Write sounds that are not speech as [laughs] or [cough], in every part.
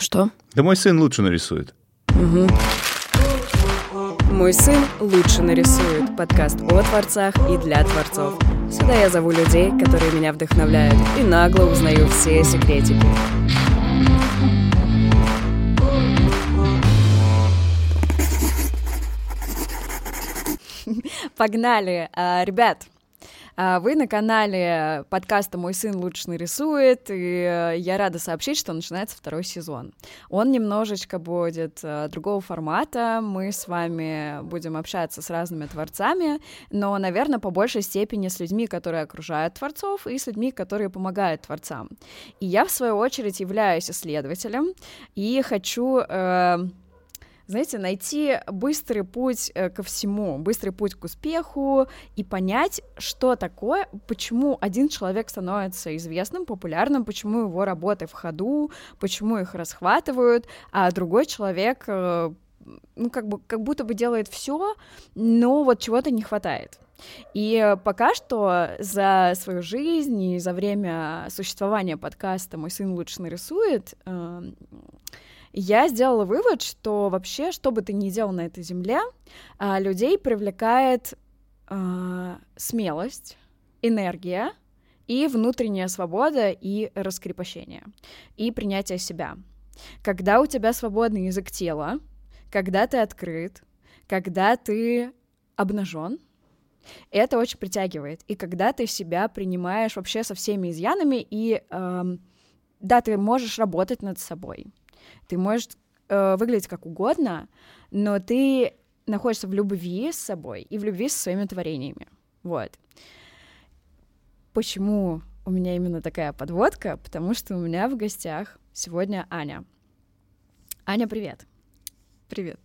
Что? Да мой сын лучше нарисует. Угу. Мой сын лучше нарисует. Подкаст о творцах и для творцов. Сюда я зову людей, которые меня вдохновляют, и нагло узнаю все секретики. [laughs] Погнали! А, ребят, вы на канале подкаста «Мой сын лучше нарисует», и э, я рада сообщить, что начинается второй сезон. Он немножечко будет э, другого формата, мы с вами будем общаться с разными творцами, но, наверное, по большей степени с людьми, которые окружают творцов, и с людьми, которые помогают творцам. И я, в свою очередь, являюсь исследователем, и хочу... Э, знаете, найти быстрый путь э, ко всему, быстрый путь к успеху и понять, что такое, почему один человек становится известным, популярным, почему его работы в ходу, почему их расхватывают, а другой человек э, ну, как бы, как будто бы делает все, но вот чего-то не хватает. И пока что за свою жизнь и за время существования подкаста «Мой сын лучше нарисует» эм, я сделала вывод, что вообще, что бы ты ни делал на этой земле, а, людей привлекает э, смелость, энергия и внутренняя свобода и раскрепощение, и принятие себя. Когда у тебя свободный язык тела, когда ты открыт, когда ты обнажен, это очень притягивает. И когда ты себя принимаешь вообще со всеми изъянами, и э, да, ты можешь работать над собой, ты можешь э, выглядеть как угодно, но ты находишься в любви с собой и в любви со своими творениями. Вот. Почему у меня именно такая подводка? Потому что у меня в гостях сегодня Аня. Аня, привет. Привет.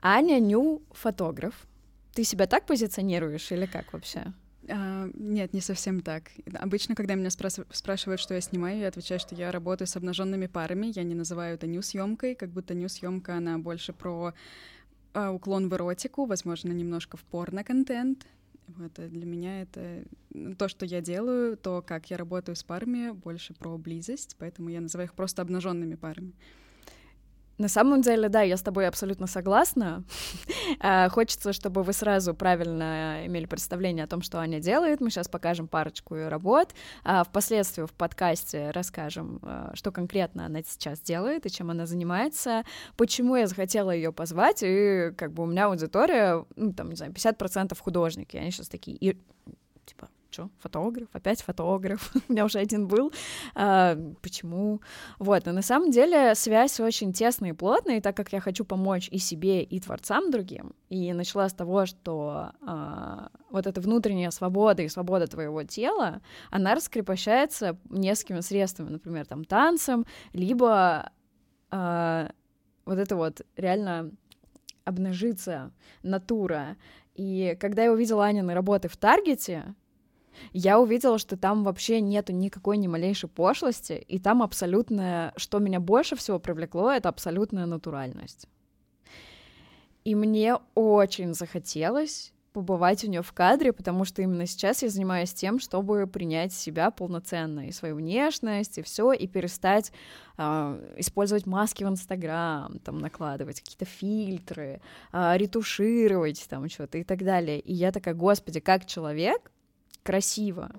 Аня Ню фотограф. Ты себя так позиционируешь или как вообще? А, нет, не совсем так. Обычно, когда меня спрас- спрашивают, что я снимаю, я отвечаю, что я работаю с обнаженными парами. Я не называю это нью-съемкой, как будто нью-съемка она больше про а, уклон в эротику, возможно, немножко в порно-контент. Вот, а для меня это то, что я делаю, то, как я работаю с парами, больше про близость, поэтому я называю их просто обнаженными парами. На самом деле, да, я с тобой абсолютно согласна. [laughs] А, хочется, чтобы вы сразу правильно имели представление о том, что Аня делает. Мы сейчас покажем парочку ее работ. А впоследствии в подкасте расскажем, а, что конкретно она сейчас делает и чем она занимается, почему я захотела ее позвать, и как бы у меня аудитория, ну, там, не знаю, 50% художники. Они сейчас такие, и, типа, что, фотограф, опять фотограф, [laughs] у меня уже один был, а, почему? Вот, но на самом деле связь очень тесная и плотная, и так как я хочу помочь и себе, и творцам другим, и начала с того, что а, вот эта внутренняя свобода и свобода твоего тела, она раскрепощается несколькими средствами, например, там, танцем, либо а, вот это вот реально обнажиться, натура. И когда я увидела Анины работы в Таргете, я увидела, что там вообще нету никакой ни малейшей пошлости, и там абсолютная, что меня больше всего привлекло, это абсолютная натуральность. И мне очень захотелось побывать у нее в кадре, потому что именно сейчас я занимаюсь тем, чтобы принять себя полноценно и свою внешность и все, и перестать э, использовать маски в Инстаграм, там накладывать какие-то фильтры, э, ретушировать там что-то и так далее. И я такая, господи, как человек красиво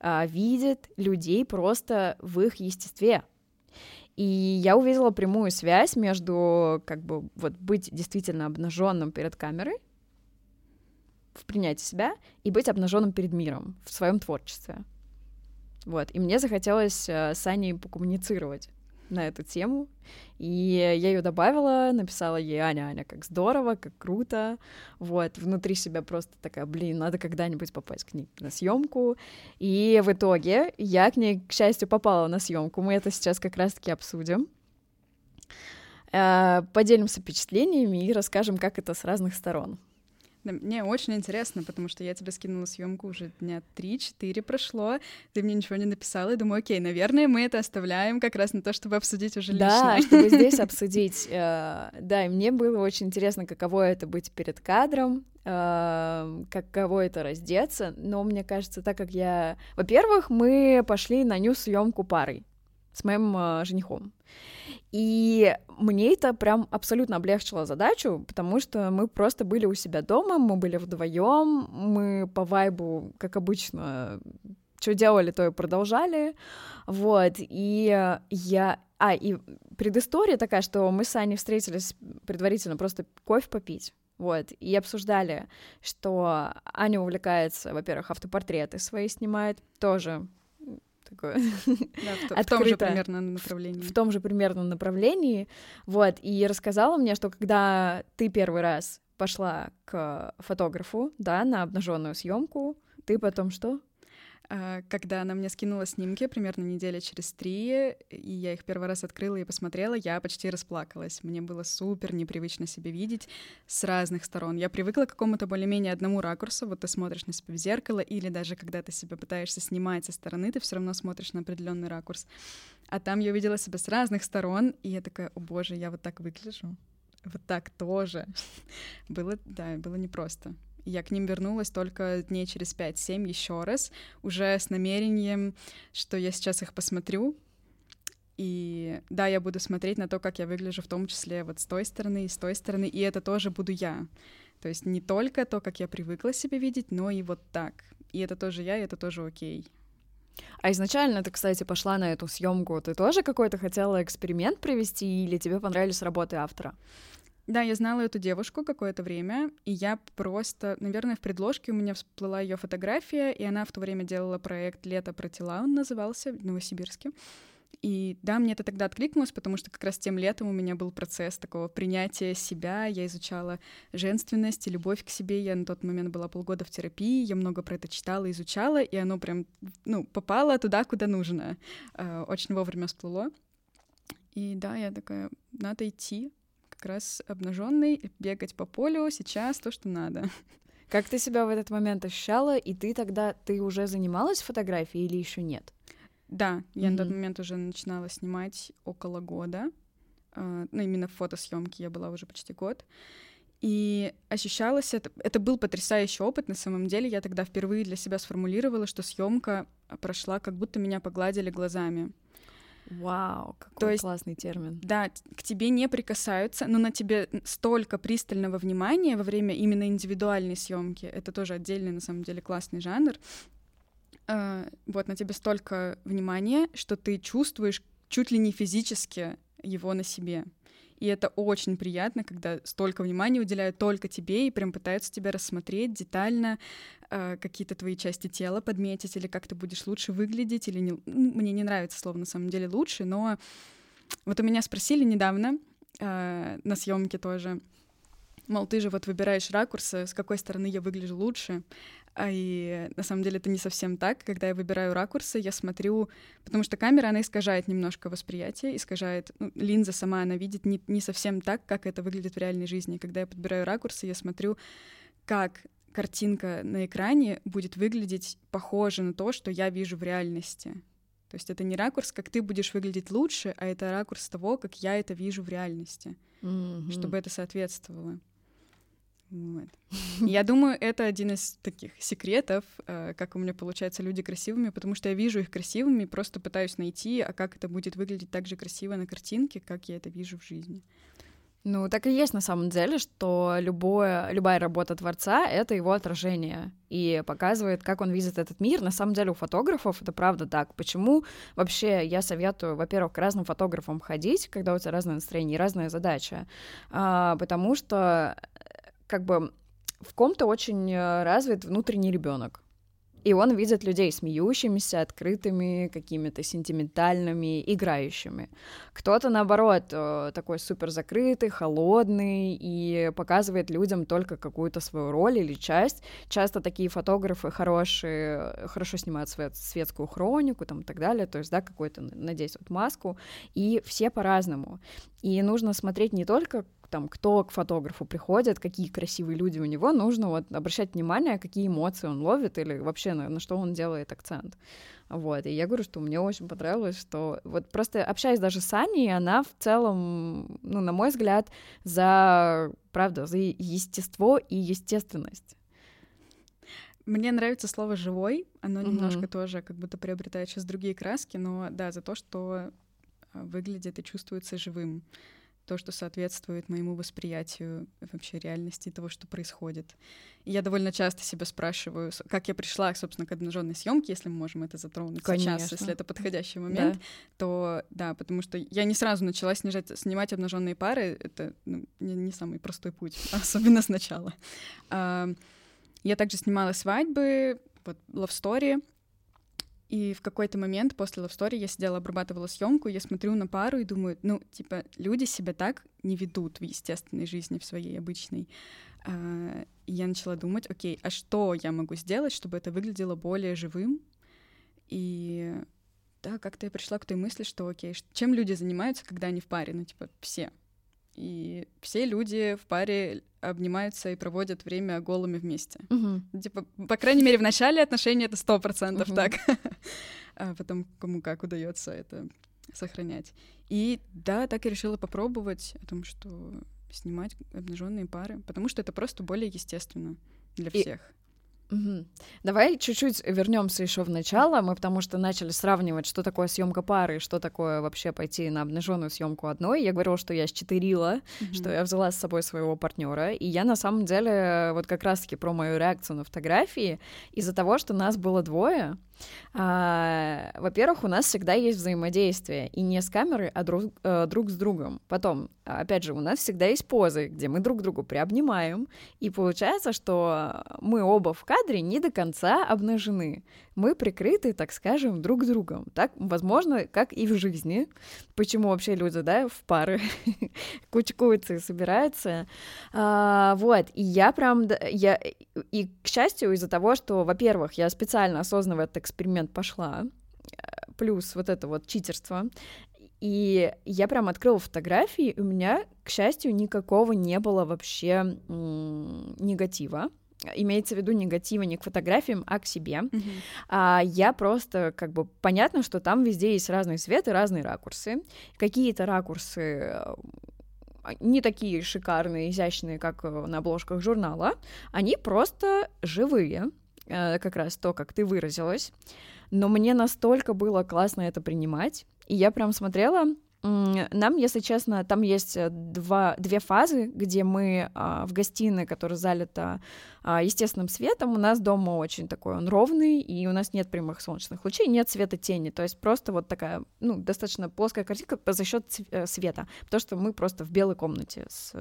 а, видит людей просто в их естестве. И я увидела прямую связь между как бы вот быть действительно обнаженным перед камерой в принятии себя и быть обнаженным перед миром в своем творчестве. Вот. И мне захотелось э, с Аней покоммуницировать на эту тему. И я ее добавила, написала ей Аня, Аня, как здорово, как круто. Вот, внутри себя просто такая, блин, надо когда-нибудь попасть к ней на съемку. И в итоге я к ней, к счастью, попала на съемку. Мы это сейчас как раз-таки обсудим. Э, поделимся впечатлениями и расскажем, как это с разных сторон. Да, мне очень интересно, потому что я тебе скинула съемку уже дня 3-4 прошло, ты мне ничего не написала, и думаю, окей, наверное, мы это оставляем как раз на то, чтобы обсудить уже лично. Да, чтобы здесь [laughs] обсудить. Э, да, и мне было очень интересно, каково это быть перед кадром, э, каково это раздеться, но мне кажется, так как я... Во-первых, мы пошли на ню съемку парой. с моим э, женихом. И мне это прям абсолютно облегчило задачу, потому что мы просто были у себя дома, мы были вдвоем, мы по вайбу, как обычно, что делали, то и продолжали, вот, и я... А, и предыстория такая, что мы с Аней встретились предварительно просто кофе попить, вот, и обсуждали, что Аня увлекается, во-первых, автопортреты свои снимает, тоже такое да, в, в том же примерно направлении. В том же примерно направлении, вот, и рассказала мне, что когда ты первый раз пошла к фотографу, да, на обнаженную съемку, ты потом что? А, когда она мне скинула снимки примерно неделя через три, и я их первый раз открыла и посмотрела, я почти расплакалась. Мне было супер непривычно себя видеть с разных сторон. Я привыкла к какому-то более-менее одному ракурсу, вот ты смотришь на себя в зеркало, или даже когда ты себя пытаешься снимать со стороны, ты все равно смотришь на определенный ракурс. А там я увидела себя с разных сторон, и я такая, о боже, я вот так выгляжу. Вот так тоже. [laughs] было, да, было непросто. Я к ним вернулась только дней через 5-7 еще раз, уже с намерением, что я сейчас их посмотрю. И да, я буду смотреть на то, как я выгляжу, в том числе вот с той стороны и с той стороны, и это тоже буду я. То есть не только то, как я привыкла себя видеть, но и вот так. И это тоже я, и это тоже окей. А изначально ты, кстати, пошла на эту съемку. Ты тоже какой-то хотела эксперимент провести, или тебе понравились работы автора? Да, я знала эту девушку какое-то время, и я просто, наверное, в предложке у меня всплыла ее фотография, и она в то время делала проект «Лето про тела», он назывался, в Новосибирске. И да, мне это тогда откликнулось, потому что как раз тем летом у меня был процесс такого принятия себя, я изучала женственность и любовь к себе, я на тот момент была полгода в терапии, я много про это читала, изучала, и оно прям, ну, попало туда, куда нужно. Э, очень вовремя всплыло. И да, я такая, надо идти, как раз обнаженный, бегать по полю сейчас то, что надо. [laughs] Как ты себя в этот момент ощущала, и ты тогда, ты уже занималась фотографией или еще нет? Да, я mm-hmm. на тот момент уже начинала снимать около года. Uh, ну, именно в фотосъемке я была уже почти год. И ощущалось это... Это был потрясающий опыт, на самом деле. Я тогда впервые для себя сформулировала, что съемка прошла, как будто меня погладили глазами. Вау, какой То есть, классный термин. Да, к тебе не прикасаются, но на тебе столько пристального внимания во время именно индивидуальной съемки. Это тоже отдельный, на самом деле, классный жанр. Uh, вот на тебе столько внимания, что ты чувствуешь чуть ли не физически его на себе. И это очень приятно, когда столько внимания уделяют только тебе и прям пытаются тебя рассмотреть детально, э, какие-то твои части тела подметить, или как ты будешь лучше выглядеть, или не... Ну, мне не нравится слово на самом деле лучше, но вот у меня спросили недавно э, на съемке тоже, мол, ты же вот выбираешь ракурсы, с какой стороны я выгляжу лучше. А и на самом деле это не совсем так. Когда я выбираю ракурсы, я смотрю, потому что камера, она искажает немножко восприятие, искажает, ну, линза сама, она видит не, не совсем так, как это выглядит в реальной жизни. Когда я подбираю ракурсы, я смотрю, как картинка на экране будет выглядеть похоже на то, что я вижу в реальности. То есть это не ракурс, как ты будешь выглядеть лучше, а это ракурс того, как я это вижу в реальности, mm-hmm. чтобы это соответствовало. Вот. [laughs] Я думаю, это один из таких секретов, э, как у меня получаются люди красивыми, потому что я вижу их красивыми, просто пытаюсь найти, а как это будет выглядеть так же красиво на картинке, как я это вижу в жизни. Ну, так и есть на самом деле, что любое, любая работа творца — это его отражение и показывает, как он видит этот мир. На самом деле у фотографов это правда так. Почему вообще я советую, во-первых, к разным фотографам ходить, когда у тебя разное настроение и разная задача? А, потому что как бы в ком-то очень э, развит внутренний ребенок. И он видит людей смеющимися, открытыми, какими-то сентиментальными, играющими. Кто-то, наоборот, э, такой супер закрытый, холодный и показывает людям только какую-то свою роль или часть. Часто такие фотографы хорошие, хорошо снимают свет, светскую хронику там, и так далее, то есть, да, какую-то, надеюсь, вот маску. И все по-разному. И нужно смотреть не только там, кто к фотографу приходит, какие красивые люди у него, нужно вот обращать внимание, какие эмоции он ловит или вообще на, на что он делает акцент. Вот, и я говорю, что мне очень понравилось, что вот просто общаясь даже с Аней, она в целом, ну, на мой взгляд, за, правда, за естество и естественность. Мне нравится слово «живой», оно mm-hmm. немножко тоже как будто приобретает сейчас другие краски, но да, за то, что выглядит и чувствуется живым то, что соответствует моему восприятию вообще реальности того, что происходит. И я довольно часто себя спрашиваю, как я пришла, собственно, к обнаженной съемке, если мы можем это затронуть Конечно. сейчас, если это подходящий момент, да. то да, потому что я не сразу начала снижать, снимать обнаженные пары, это ну, не, не самый простой путь, [laughs] особенно сначала. Я также снимала свадьбы, вот Love Story, и в какой-то момент после Love Story я сидела, обрабатывала съемку, я смотрю на пару и думаю, ну, типа, люди себя так не ведут в естественной жизни, в своей обычной. А, и я начала думать, окей, а что я могу сделать, чтобы это выглядело более живым? И да, как-то я пришла к той мысли, что окей, чем люди занимаются, когда они в паре? Ну, типа, все. И все люди в паре обнимаются и проводят время голыми вместе. Угу. Типа, по крайней мере, в начале отношений это сто процентов угу. так. [laughs] а потом кому как удается это сохранять. И да, так и решила попробовать о том, что снимать обнаженные пары, потому что это просто более естественно для всех. Угу. Давай чуть-чуть вернемся еще в начало. Мы потому что начали сравнивать, что такое съемка пары, что такое вообще пойти на обнаженную съемку одной. Я говорила, что я счетырила, угу. что я взяла с собой своего партнера. И я на самом деле вот как раз-таки про мою реакцию на фотографии из-за того, что нас было двое. А, во-первых, у нас всегда есть взаимодействие, и не с камерой, а друг, э, друг с другом. Потом, опять же, у нас всегда есть позы, где мы друг другу приобнимаем, и получается, что мы оба в кадре не до конца обнажены. Мы прикрыты, так скажем, друг другом. Так, возможно, как и в жизни. Почему вообще люди, да, в пары [laughs] кучкуются и собираются. А, вот, и я прям, я, и, к счастью, из-за того, что, во-первых, я специально осознанно в этот эксперимент пошла, э, плюс вот это вот читерство, и я прям открыла фотографии, и у меня, к счастью, никакого не было вообще негатива. Имеется в виду негатива не к фотографиям, а к себе. Mm-hmm. А, я просто, как бы, понятно, что там везде есть разные цветы, разные ракурсы. Какие-то ракурсы э, не такие шикарные, изящные, как э, на обложках журнала, они просто живые, Э, как раз то, как ты выразилась. Но мне настолько было классно это принимать, и я прям смотрела, нам, если честно, там есть э, два, две фазы, где мы а, в гостиной, которая залита а, естественным светом, у нас дома очень такой, он ровный, и у нас нет прямых солнечных лучей, нет света тени, то есть просто вот такая, ну, достаточно плоская картинка за счет э, света, потому что мы просто в белой комнате с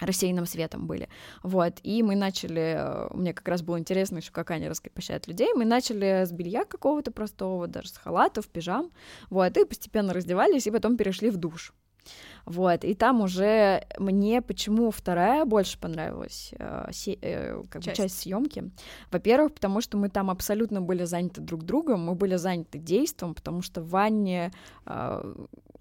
рассеянным светом были. Вот, и мы начали, э, мне как раз было интересно еще, как они раскрепощают людей, мы начали с белья какого-то простого, даже с халатов, пижам, вот, и постепенно раздевались, и потом перешли в душ. Вот, и там уже мне почему вторая больше понравилась э, се, э, как часть. бы часть съемки. Во-первых, потому что мы там абсолютно были заняты друг другом, мы были заняты действом, потому что в ванне э,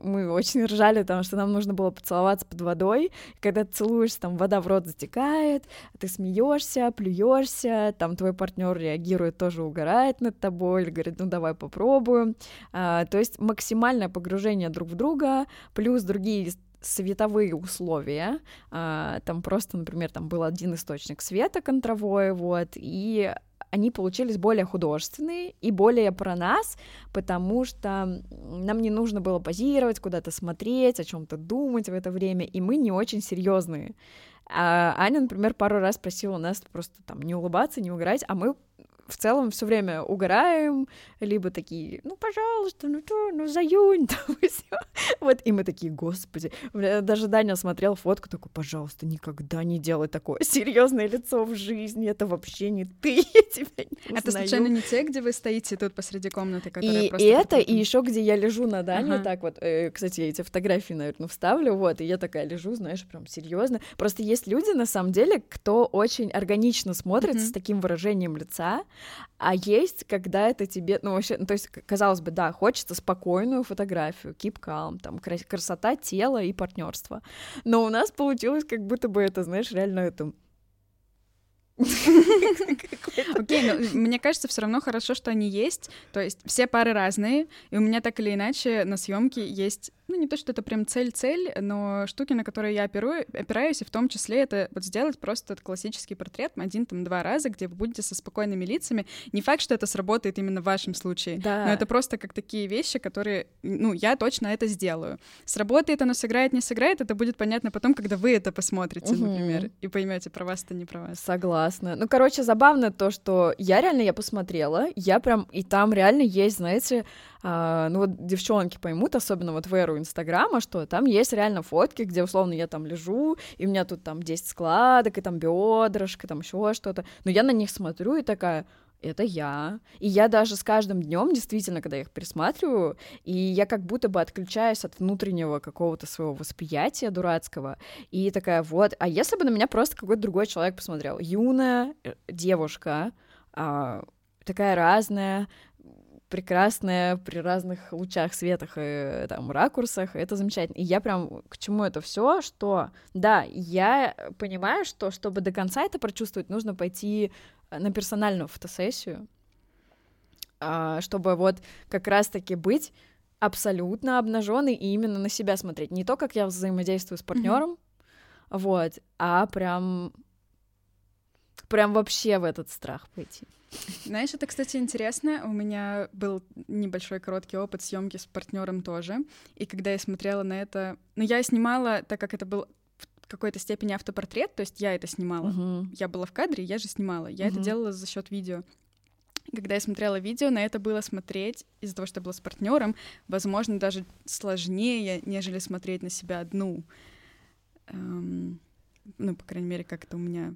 мы очень ржали, потому что нам нужно было поцеловаться под водой. И когда ты целуешься, там вода в рот затекает, ты смеешься, плюешься, там твой партнер реагирует, тоже угорает над тобой, или говорит, ну давай попробуем. А, то есть максимальное погружение друг в друга, плюс другие световые условия. А, там просто, например, там был один источник света контровой, вот, и они получились более художественные и более про нас, потому что нам не нужно было позировать, куда-то смотреть, о чем-то думать в это время, и мы не очень серьезные. А Аня, например, пару раз просила нас просто там не улыбаться, не угорать, а мы в целом все время угораем, либо такие, ну, пожалуйста, ну что, ну, заюнь, [laughs] там, и все. Вот, и мы такие, господи. Даже Даня смотрел фотку, такой, пожалуйста, никогда не делай такое серьезное лицо в жизни, это вообще не ты, [laughs] я тебя не Это случайно не те, где вы стоите тут посреди комнаты, которая и, просто... И это, и еще где я лежу на Дане, ага. так вот, э, кстати, я эти фотографии, наверное, вставлю, вот, и я такая лежу, знаешь, прям серьезно. Просто есть люди, на самом деле, кто очень органично смотрит mm-hmm. с таким выражением лица, а есть, когда это тебе, ну, вообще, ну, то есть, казалось бы, да, хочется спокойную фотографию, keep calm, там, красота тела и партнерство. Но у нас получилось, как будто бы это, знаешь, реально это [laughs] Окей, но мне кажется, все равно хорошо, что они есть. То есть все пары разные, и у меня так или иначе на съемке есть ну, не то, что это прям цель-цель, но штуки, на которые я оперую, опираюсь, и в том числе это вот сделать просто этот классический портрет один, там, два раза, где вы будете со спокойными лицами. Не факт, что это сработает именно в вашем случае, да. но это просто как такие вещи, которые, ну, я точно это сделаю. Сработает оно, сыграет, не сыграет, это будет понятно потом, когда вы это посмотрите, угу. например, и поймете, про вас это не про вас. Согласна. Ну, короче, забавно то, что я реально, я посмотрела, я прям, и там реально есть, знаете, а, ну вот девчонки поймут, особенно вот в эру Инстаграма, что там есть реально фотки, где условно я там лежу, и у меня тут там 10 складок, и там бедрышко, там еще что-то. Но я на них смотрю и такая, это я. И я даже с каждым днем, действительно, когда их пересматриваю, и я как будто бы отключаюсь от внутреннего какого-то своего восприятия дурацкого, и такая, вот, а если бы на меня просто какой-то другой человек посмотрел? Юная э, девушка, а, такая разная, прекрасная при разных лучах, светах и там ракурсах, это замечательно. И я прям к чему это все, что да, я понимаю, что чтобы до конца это прочувствовать, нужно пойти на персональную фотосессию, а, чтобы вот как раз-таки быть абсолютно обнаженной и именно на себя смотреть. Не то, как я взаимодействую с партнером, mm-hmm. вот, а прям прям вообще в этот страх пойти. Знаешь, это, кстати, интересно. У меня был небольшой короткий опыт съемки с партнером тоже. И когда я смотрела на это, ну, я снимала, так как это был в какой-то степени автопортрет, то есть я это снимала. Uh-huh. Я была в кадре, я же снимала. Я uh-huh. это делала за счет видео. Когда я смотрела видео, на это было смотреть из-за того, что я была с партнером, возможно, даже сложнее, нежели смотреть на себя одну. Эм, ну, по крайней мере, как это у меня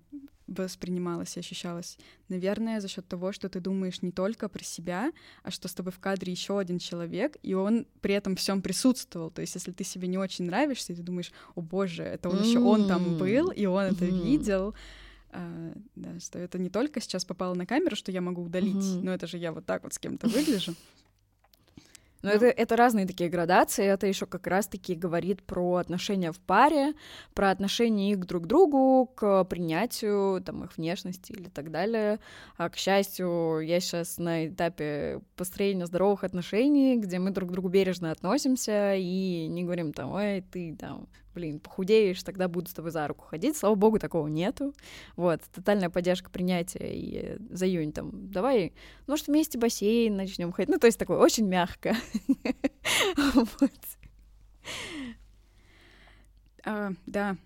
воспринималось и ощущалось. Наверное, за счет того, что ты думаешь не только про себя, а что с тобой в кадре еще один человек, и он при этом всем присутствовал. То есть, если ты себе не очень нравишься, и ты думаешь, о боже, это он еще он там был, и он это видел. А, да, что это не только сейчас попало на камеру, что я могу удалить, но это же я вот так вот с кем-то выгляжу. Но ну. это, это разные такие градации, это еще как раз-таки говорит про отношения в паре, про отношения их друг к другу, к принятию там, их внешности или так далее. А, к счастью, я сейчас на этапе построения здоровых отношений, где мы друг к другу бережно относимся и не говорим там, ой, ты там блин, похудеешь, тогда буду с тобой за руку ходить. Слава богу, такого нету. Вот, тотальная поддержка принятия и за июнь там, давай, может, вместе бассейн начнем ходить. Ну, то есть такое очень мягко. [laughs] А, да,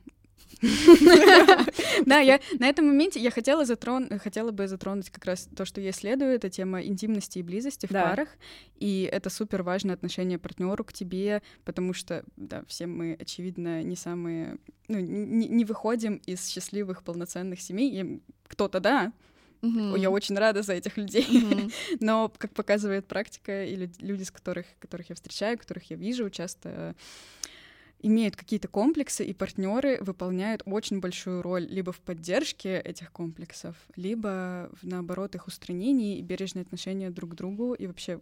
[laughs] Да, я на этом моменте я хотела затрон, хотела бы затронуть как раз то, что я исследую, это тема интимности и близости в парах, и это супер важное отношение партнеру к тебе, потому что, да, все мы, очевидно, не самые, ну, не, выходим из счастливых полноценных семей, кто-то да, Uh-huh. Я очень рада за этих людей. Uh-huh. [laughs] Но, как показывает практика, и люди, с которых, которых я встречаю, которых я вижу, часто имеют какие-то комплексы, и партнеры выполняют очень большую роль либо в поддержке этих комплексов, либо в, наоборот их устранении и бережное отношение друг к другу. И вообще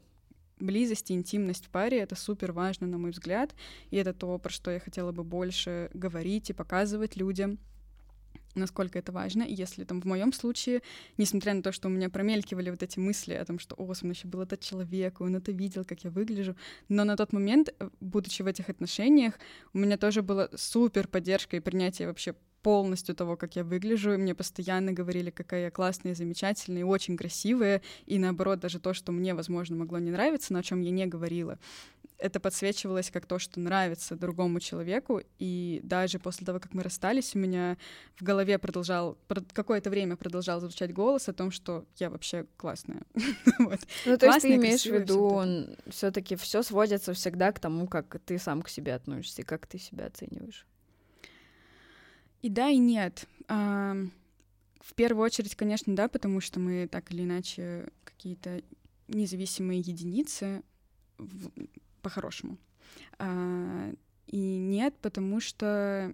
близость и интимность в паре — это супер важно, на мой взгляд, и это то, про что я хотела бы больше говорить и показывать людям — насколько это важно. И если там в моем случае, несмотря на то, что у меня промелькивали вот эти мысли о том, что, о, со мной еще был этот человек, он это видел, как я выгляжу, но на тот момент, э, будучи в этих отношениях, у меня тоже была супер поддержка и принятие вообще полностью того, как я выгляжу, и мне постоянно говорили, какая я классная, замечательная и очень красивая, и наоборот, даже то, что мне, возможно, могло не нравиться, но о чем я не говорила это подсвечивалось как то, что нравится другому человеку, и даже после того, как мы расстались, у меня в голове продолжал, какое-то время продолжал звучать голос о том, что я вообще классная. [laughs] вот. Ну, то есть ты имеешь в виду, все таки все сводится всегда к тому, как ты сам к себе относишься, как ты себя оцениваешь? И да, и нет. А, в первую очередь, конечно, да, потому что мы так или иначе какие-то независимые единицы, по-хорошему. А, и нет, потому что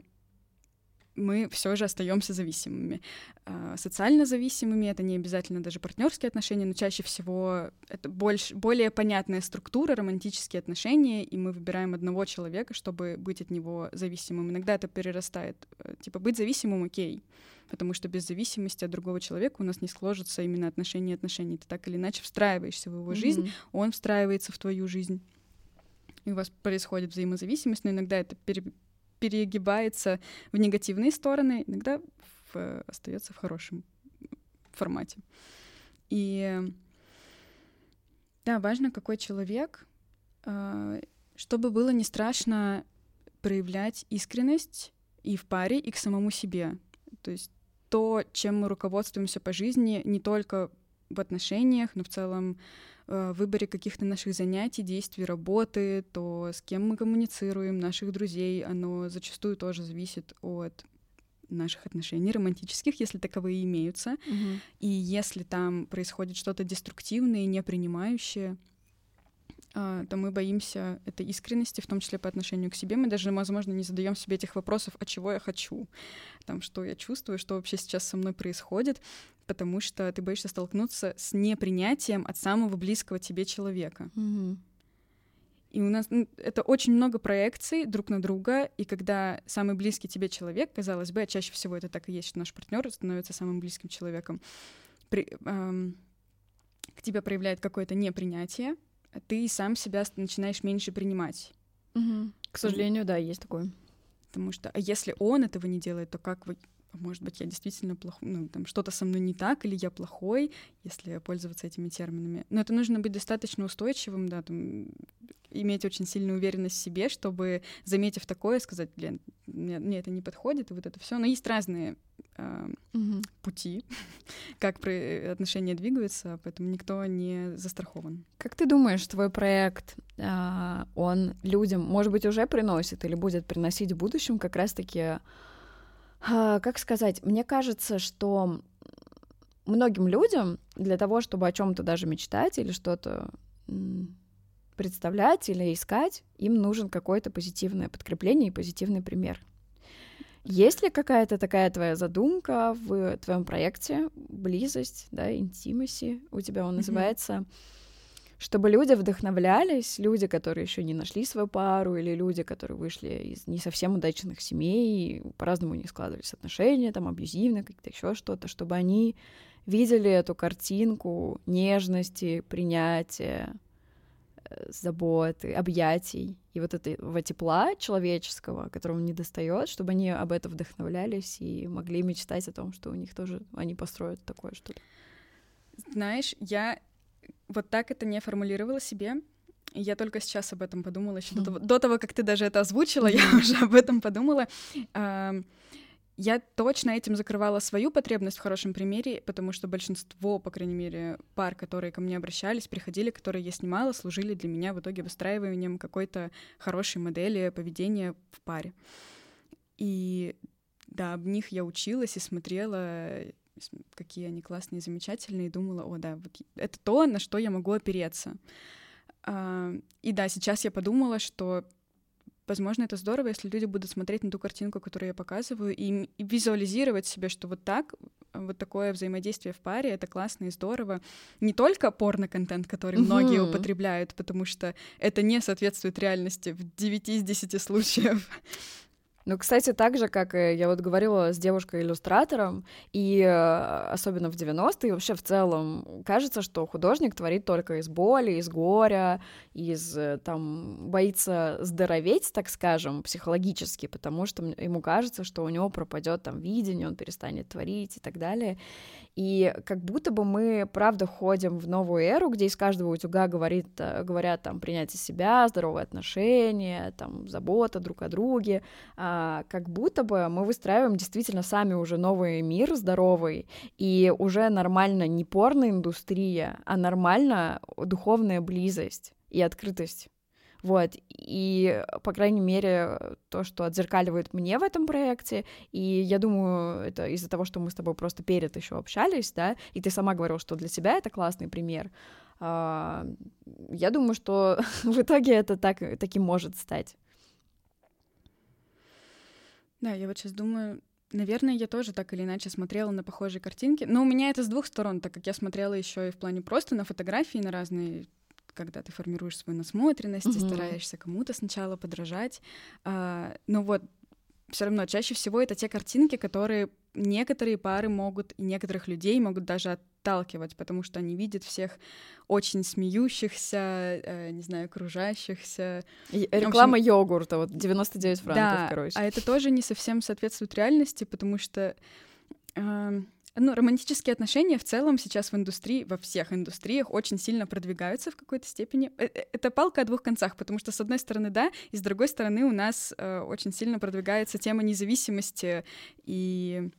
мы все же остаемся зависимыми. А, социально зависимыми это не обязательно даже партнерские отношения, но чаще всего это больше, более понятная структура, романтические отношения, и мы выбираем одного человека, чтобы быть от него зависимым. Иногда это перерастает. Э, типа быть зависимым окей, потому что без зависимости от другого человека у нас не сложится именно отношения отношений. Ты так или иначе встраиваешься в его mm-hmm. жизнь, он встраивается в твою жизнь. И у вас происходит взаимозависимость, но иногда это пере, перегибается в негативные стороны, иногда в, остается в хорошем формате. И да, важно, какой человек, а, чтобы было не страшно проявлять искренность и в паре, и к самому себе. То есть то, чем мы руководствуемся по жизни, не только в отношениях, но в целом э, в выборе каких-то наших занятий, действий, работы, то, с кем мы коммуницируем, наших друзей, оно зачастую тоже зависит от наших отношений романтических, если таковые имеются. Угу. И если там происходит что-то деструктивное, непринимающее, а, то мы боимся этой искренности, в том числе по отношению к себе. Мы даже, возможно, не задаем себе этих вопросов, а чего я хочу, там, что я чувствую, что вообще сейчас со мной происходит, потому что ты боишься столкнуться с непринятием от самого близкого тебе человека. Угу. И у нас ну, это очень много проекций друг на друга, и когда самый близкий тебе человек, казалось бы, а чаще всего это так и есть, что наш партнер становится самым близким человеком, при, эм, к тебе проявляет какое-то непринятие, ты сам себя начинаешь меньше принимать. Угу. К сожалению, да, есть такое. Потому что, а если он этого не делает, то как вы, может быть, я действительно плохой, ну, там, что-то со мной не так, или я плохой, если пользоваться этими терминами. Но это нужно быть достаточно устойчивым, да, там, иметь очень сильную уверенность в себе, чтобы, заметив такое, сказать, блин, мне, мне это не подходит, и вот это все. Но есть разные э, угу. пути, [laughs] как отношения двигаются, поэтому никто не застрахован. Как ты думаешь, твой проект, э, он людям, может быть, уже приносит или будет приносить в будущем как раз-таки, как сказать, мне кажется, что многим людям для того, чтобы о чем-то даже мечтать или что-то представлять или искать, им нужен какое-то позитивное подкрепление и позитивный пример. Есть ли какая-то такая твоя задумка в твоем проекте, близость, да, интимаси, у тебя он называется, чтобы люди вдохновлялись, люди, которые еще не нашли свою пару, или люди, которые вышли из не совсем удачных семей, по-разному не складывались отношения, там, абьюзивно, как-то еще что-то, чтобы они видели эту картинку нежности, принятия, заботы, объятий и вот этого тепла человеческого, которого не достает, чтобы они об этом вдохновлялись и могли мечтать о том, что у них тоже они построят такое что-то. Знаешь, я вот так это не формулировала себе. Я только сейчас об этом подумала, еще mm. до, того, до того, как ты даже это озвучила, mm. я уже об этом подумала я точно этим закрывала свою потребность в хорошем примере, потому что большинство, по крайней мере, пар, которые ко мне обращались, приходили, которые я снимала, служили для меня в итоге выстраиванием какой-то хорошей модели поведения в паре. И да, об них я училась и смотрела, какие они классные, замечательные, и думала, о, да, вот это то, на что я могу опереться. А, и да, сейчас я подумала, что Возможно, это здорово, если люди будут смотреть на ту картинку, которую я показываю, и, и визуализировать себе, что вот так, вот такое взаимодействие в паре, это классно и здорово. Не только порно-контент, который mm-hmm. многие употребляют, потому что это не соответствует реальности в 9 из 10 случаев. Ну, кстати, так же, как я вот говорила с девушкой-иллюстратором, и э, особенно в 90-е, вообще в целом, кажется, что художник творит только из боли, из горя, из, э, там, боится здороветь, так скажем, психологически, потому что ему кажется, что у него пропадет там видение, он перестанет творить и так далее. И как будто бы мы, правда, ходим в новую эру, где из каждого утюга говорит, э, говорят там принятие себя, здоровые отношения, там забота друг о друге, а, как будто бы мы выстраиваем действительно сами уже новый мир здоровый, и уже нормально не порно-индустрия, а нормально духовная близость и открытость. Вот, и, по крайней мере, то, что отзеркаливает мне в этом проекте, и я думаю, это из-за того, что мы с тобой просто перед еще общались, да, и ты сама говорила, что для тебя это классный пример, а, я думаю, что [laughs] в итоге это так, таким может стать. Да, я вот сейчас думаю, Наверное, я тоже так или иначе смотрела на похожие картинки. Но у меня это с двух сторон, так как я смотрела еще и в плане просто на фотографии, на разные когда ты формируешь свою насмотренность, mm-hmm. стараешься кому-то сначала подражать. А, но вот все равно чаще всего это те картинки, которые некоторые пары могут, и некоторых людей могут даже отталкивать, потому что они видят всех очень смеющихся, э, не знаю, кружащихся. И реклама общем, йогурта, вот 99 франков, да, короче. а это тоже не совсем соответствует реальности, потому что... Э, ну, романтические отношения в целом сейчас в индустрии, во всех индустриях очень сильно продвигаются в какой-то степени. Э, э, это палка о двух концах, потому что, с одной стороны, да, и с другой стороны, у нас э, очень сильно продвигается тема независимости и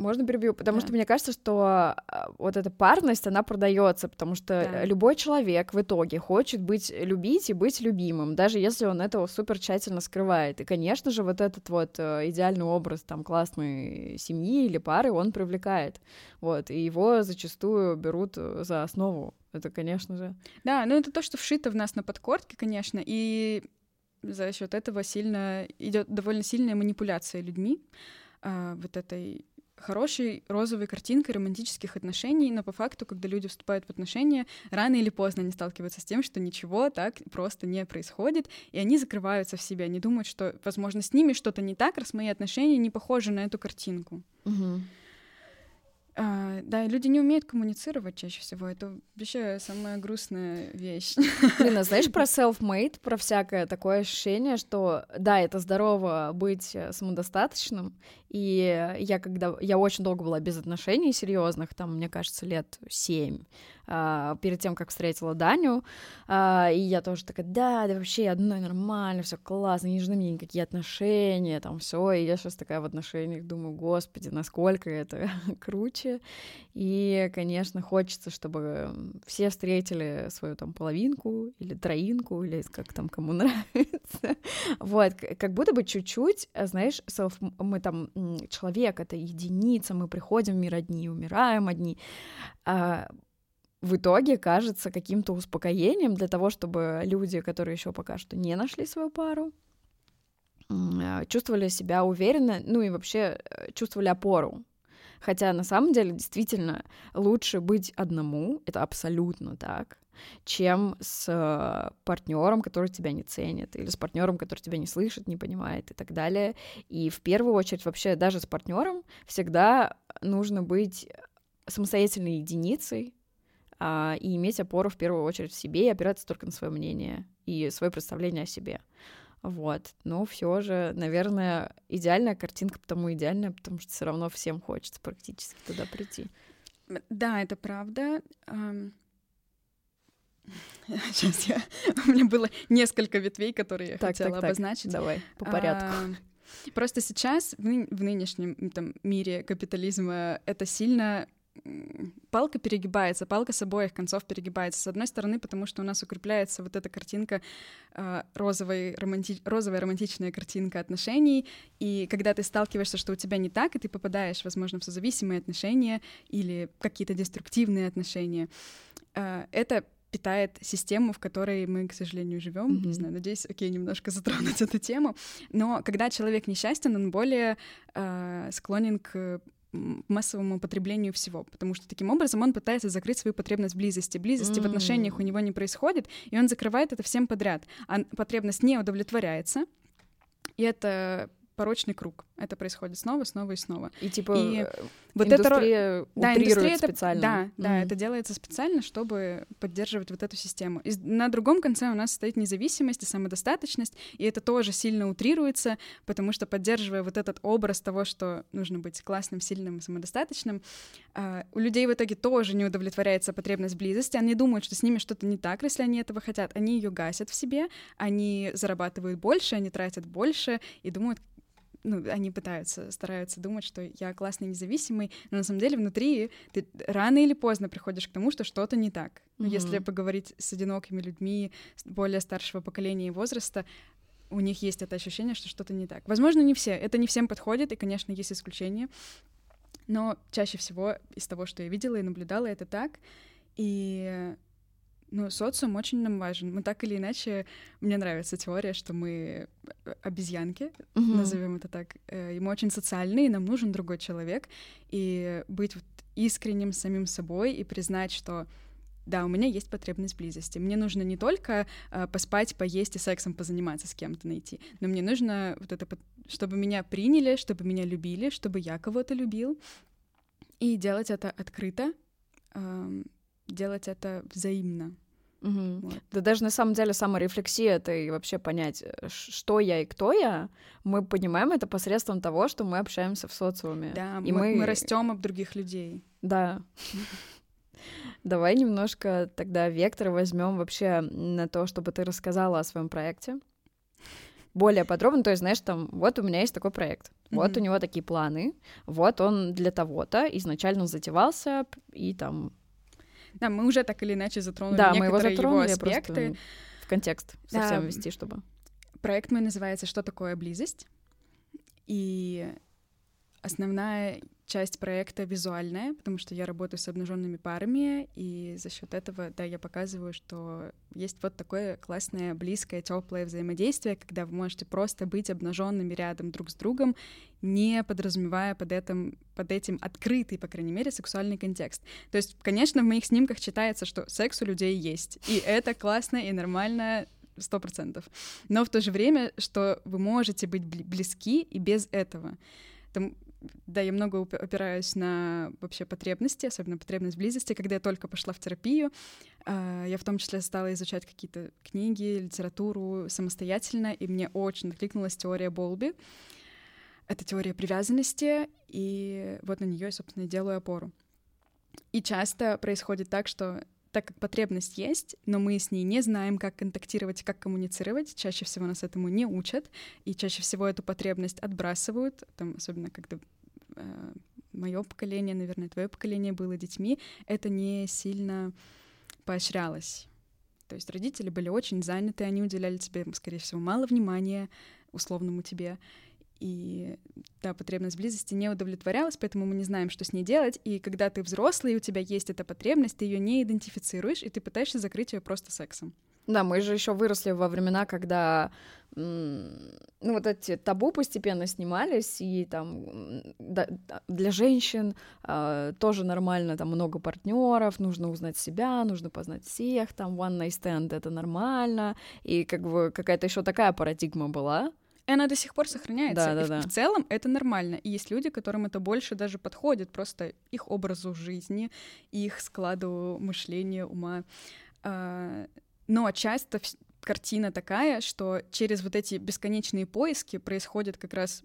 можно перебью? Потому да. что мне кажется, что а, вот эта парность, она продается, потому что да. любой человек в итоге хочет быть любить и быть любимым, даже если он этого супер тщательно скрывает. И, конечно же, вот этот вот э, идеальный образ там классной семьи или пары, он привлекает. Вот, и его зачастую берут э, за основу. Это, конечно же. Да, ну это то, что вшито в нас на подкорке, конечно, и за счет этого сильно идет довольно сильная манипуляция людьми а, вот этой хорошей розовой картинкой романтических отношений, но по факту, когда люди вступают в отношения, рано или поздно они сталкиваются с тем, что ничего так просто не происходит, и они закрываются в себе, они думают, что, возможно, с ними что-то не так, раз мои отношения не похожи на эту картинку. Угу. А, да, люди не умеют коммуницировать чаще всего. Это вообще самая грустная вещь. Блин, а знаешь [laughs] про self-made, про всякое такое ощущение, что да, это здорово быть э, самодостаточным, и я когда я очень долго была без отношений серьезных, там, мне кажется, лет семь, а, перед тем, как встретила Даню, а, и я тоже такая, да, да вообще одной нормально, все классно, не нужны мне никакие отношения, там все, и я сейчас такая в отношениях думаю, господи, насколько это [laughs] круче, и, конечно, хочется, чтобы все встретили свою там половинку или троинку, или как там кому [laughs] нравится, вот, как будто бы чуть-чуть, знаешь, мы там человек — это единица, мы приходим в мир одни, умираем одни, а в итоге кажется каким-то успокоением для того, чтобы люди, которые еще пока что не нашли свою пару, а, чувствовали себя уверенно, ну и вообще э, чувствовали опору. Хотя на самом деле действительно лучше быть одному, это абсолютно так, чем с э, партнером, который тебя не ценит, или с партнером, который тебя не слышит, не понимает и так далее. И в первую очередь вообще даже с партнером всегда нужно быть самостоятельной единицей, а, и иметь опору в первую очередь в себе и опираться только на свое мнение и свое представление о себе. Вот. Но все же, наверное, идеальная картинка потому идеальная, потому что все равно всем хочется практически туда прийти. Да, это правда. Сейчас [laughs] я... У меня было несколько ветвей, которые я так, хотела так, так. обозначить. Давай, по порядку. А, просто сейчас, в, ны... в нынешнем там, мире капитализма, это сильно палка перегибается, палка с обоих концов перегибается. С одной стороны, потому что у нас укрепляется вот эта картинка э, розовой, романти... розовая романтичная картинка отношений, и когда ты сталкиваешься, что у тебя не так, и ты попадаешь, возможно, в созависимые отношения или какие-то деструктивные отношения, э, это питает систему, в которой мы, к сожалению, живем. Mm-hmm. Не знаю, надеюсь, окей, немножко [laughs] затронуть эту тему. Но когда человек несчастен, он более э, склонен к массовому потреблению всего, потому что таким образом он пытается закрыть свою потребность близости. Близости mm. в отношениях у него не происходит, и он закрывает это всем подряд. А потребность не удовлетворяется, и это порочный круг. Это происходит снова, снова и снова. И типа и э, вот индустрия это да, индустрия это, специально. Да, mm-hmm. да, это делается специально, чтобы поддерживать вот эту систему. И на другом конце у нас стоит независимость и самодостаточность, и это тоже сильно утрируется, потому что поддерживая вот этот образ того, что нужно быть классным, сильным и самодостаточным, uh, у людей в итоге тоже не удовлетворяется потребность близости, они думают, что с ними что-то не так, если они этого хотят, они ее гасят в себе, они зарабатывают больше, они тратят больше и думают, ну, они пытаются, стараются думать, что я классный, независимый, но на самом деле внутри ты рано или поздно приходишь к тому, что что-то не так. Mm-hmm. если поговорить с одинокими людьми более старшего поколения и возраста, у них есть это ощущение, что что-то не так. Возможно, не все, это не всем подходит, и, конечно, есть исключения, но чаще всего из того, что я видела и наблюдала, это так. И ну, социум очень нам важен. Мы так или иначе, мне нравится теория, что мы э, обезьянки, uh-huh. назовем это так, э, и мы очень социальные, и нам нужен другой человек, и быть вот искренним самим собой и признать, что да, у меня есть потребность близости. Мне нужно не только э, поспать, поесть и сексом позаниматься с кем-то найти, но мне нужно вот это, чтобы меня приняли, чтобы меня любили, чтобы я кого-то любил, и делать это открыто, э, делать это взаимно. Угу. Вот. Да даже на самом деле саморефлексия это и вообще понять, э, что я и кто я, мы понимаем это посредством того, что мы общаемся в социуме. Да, и мы, мы... мы растем об других людей. Да. [laughs] Давай немножко тогда вектор возьмем вообще на то, чтобы ты рассказала о своем проекте. Более подробно, то есть, знаешь, там, вот у меня есть такой проект, mm-hmm. вот у него такие планы, вот он для того-то изначально затевался, и там... Да, мы уже так или иначе затронули да, некоторые мы его, затронули, его аспекты. в контекст совсем да. вести, чтобы... Проект мой называется «Что такое близость?» И основная часть проекта визуальная, потому что я работаю с обнаженными парами, и за счет этого, да, я показываю, что есть вот такое классное, близкое, теплое взаимодействие, когда вы можете просто быть обнаженными рядом друг с другом, не подразумевая под этим, под этим открытый, по крайней мере, сексуальный контекст. То есть, конечно, в моих снимках читается, что секс у людей есть, и это классно и нормально, сто процентов. Но в то же время, что вы можете быть близки и без этого. Там да, я много опираюсь на вообще потребности, особенно потребность близости. Когда я только пошла в терапию, а, я в том числе стала изучать какие-то книги, литературу самостоятельно, и мне очень откликнулась теория Болби. Это теория привязанности, и вот на нее я, собственно, делаю опору. И часто происходит так, что так как потребность есть, но мы с ней не знаем, как контактировать, как коммуницировать, чаще всего нас этому не учат, и чаще всего эту потребность отбрасывают, там, особенно когда э, мое поколение, наверное, твое поколение было детьми, это не сильно поощрялось. То есть родители были очень заняты, они уделяли тебе, скорее всего, мало внимания условному тебе, и да, потребность близости не удовлетворялась, поэтому мы не знаем, что с ней делать. И когда ты взрослый, у тебя есть эта потребность, ты ее не идентифицируешь, и ты пытаешься закрыть ее просто сексом. Да, мы же еще выросли во времена, когда ну, вот эти табу постепенно снимались, и там да, для женщин э, тоже нормально, там много партнеров, нужно узнать себя, нужно познать всех, там one night stand это нормально, и как бы какая-то еще такая парадигма была, и она до сих пор сохраняется. Да, да, и да. В, в целом это нормально. И есть люди, которым это больше даже подходит, просто их образу жизни, их складу мышления, ума. А, но часто картина такая, что через вот эти бесконечные поиски происходит как раз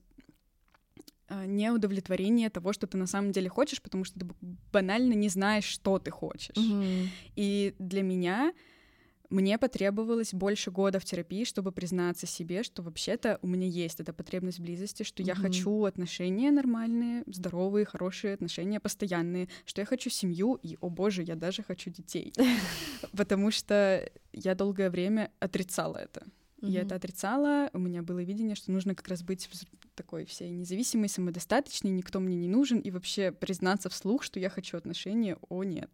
а, неудовлетворение того, что ты на самом деле хочешь, потому что ты банально не знаешь, что ты хочешь. Mm-hmm. И для меня мне потребовалось больше года в терапии, чтобы признаться себе, что вообще-то у меня есть эта потребность близости, что mm-hmm. я хочу отношения нормальные, здоровые, хорошие отношения, постоянные, что я хочу семью, и, о боже, я даже хочу детей. [laughs] Потому что я долгое время отрицала это. Я это отрицала, у меня было видение, что нужно как раз быть такой всей независимой, самодостаточной, никто мне не нужен, и вообще признаться вслух, что я хочу отношения, о нет.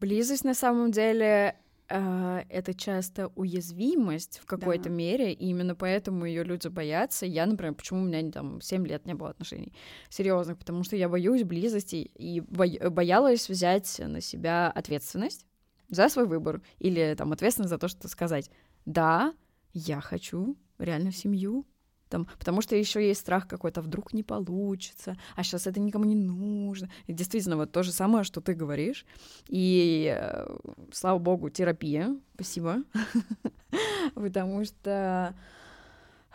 Близость на самом деле это часто уязвимость в какой-то да. мере, и именно поэтому ее люди боятся. Я, например, почему у меня там 7 лет не было отношений серьезных, потому что я боюсь близости и бо- боялась взять на себя ответственность за свой выбор или там ответственность за то, что сказать, да, я хочу реально семью, там, потому что еще есть страх какой-то, вдруг не получится, а сейчас это никому не нужно. И действительно, вот то же самое, что ты говоришь. И, э, слава богу, терапия, спасибо, [laughs] потому что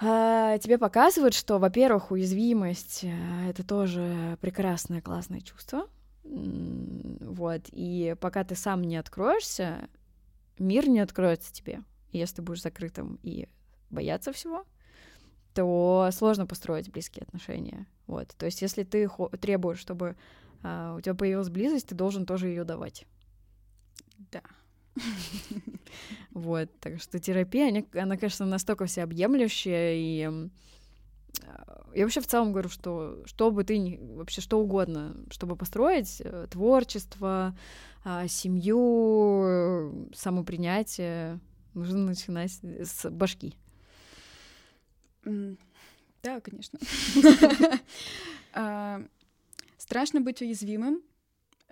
а, тебе показывают, что, во-первых, уязвимость э, — это тоже прекрасное, классное чувство, вот, и пока ты сам не откроешься, мир не откроется тебе, если ты будешь закрытым и бояться всего, то сложно построить близкие отношения. Вот. То есть, если ты требуешь, чтобы а, у тебя появилась близость, ты должен тоже ее давать. Да. Вот, так что терапия, она, конечно, настолько всеобъемлющая, и а, я вообще в целом говорю, что что бы ты вообще что угодно, чтобы построить э, творчество, а, семью, самопринятие, нужно начинать с башки. Да, конечно. [laughs] [laughs] А, страшно быть уязвимым,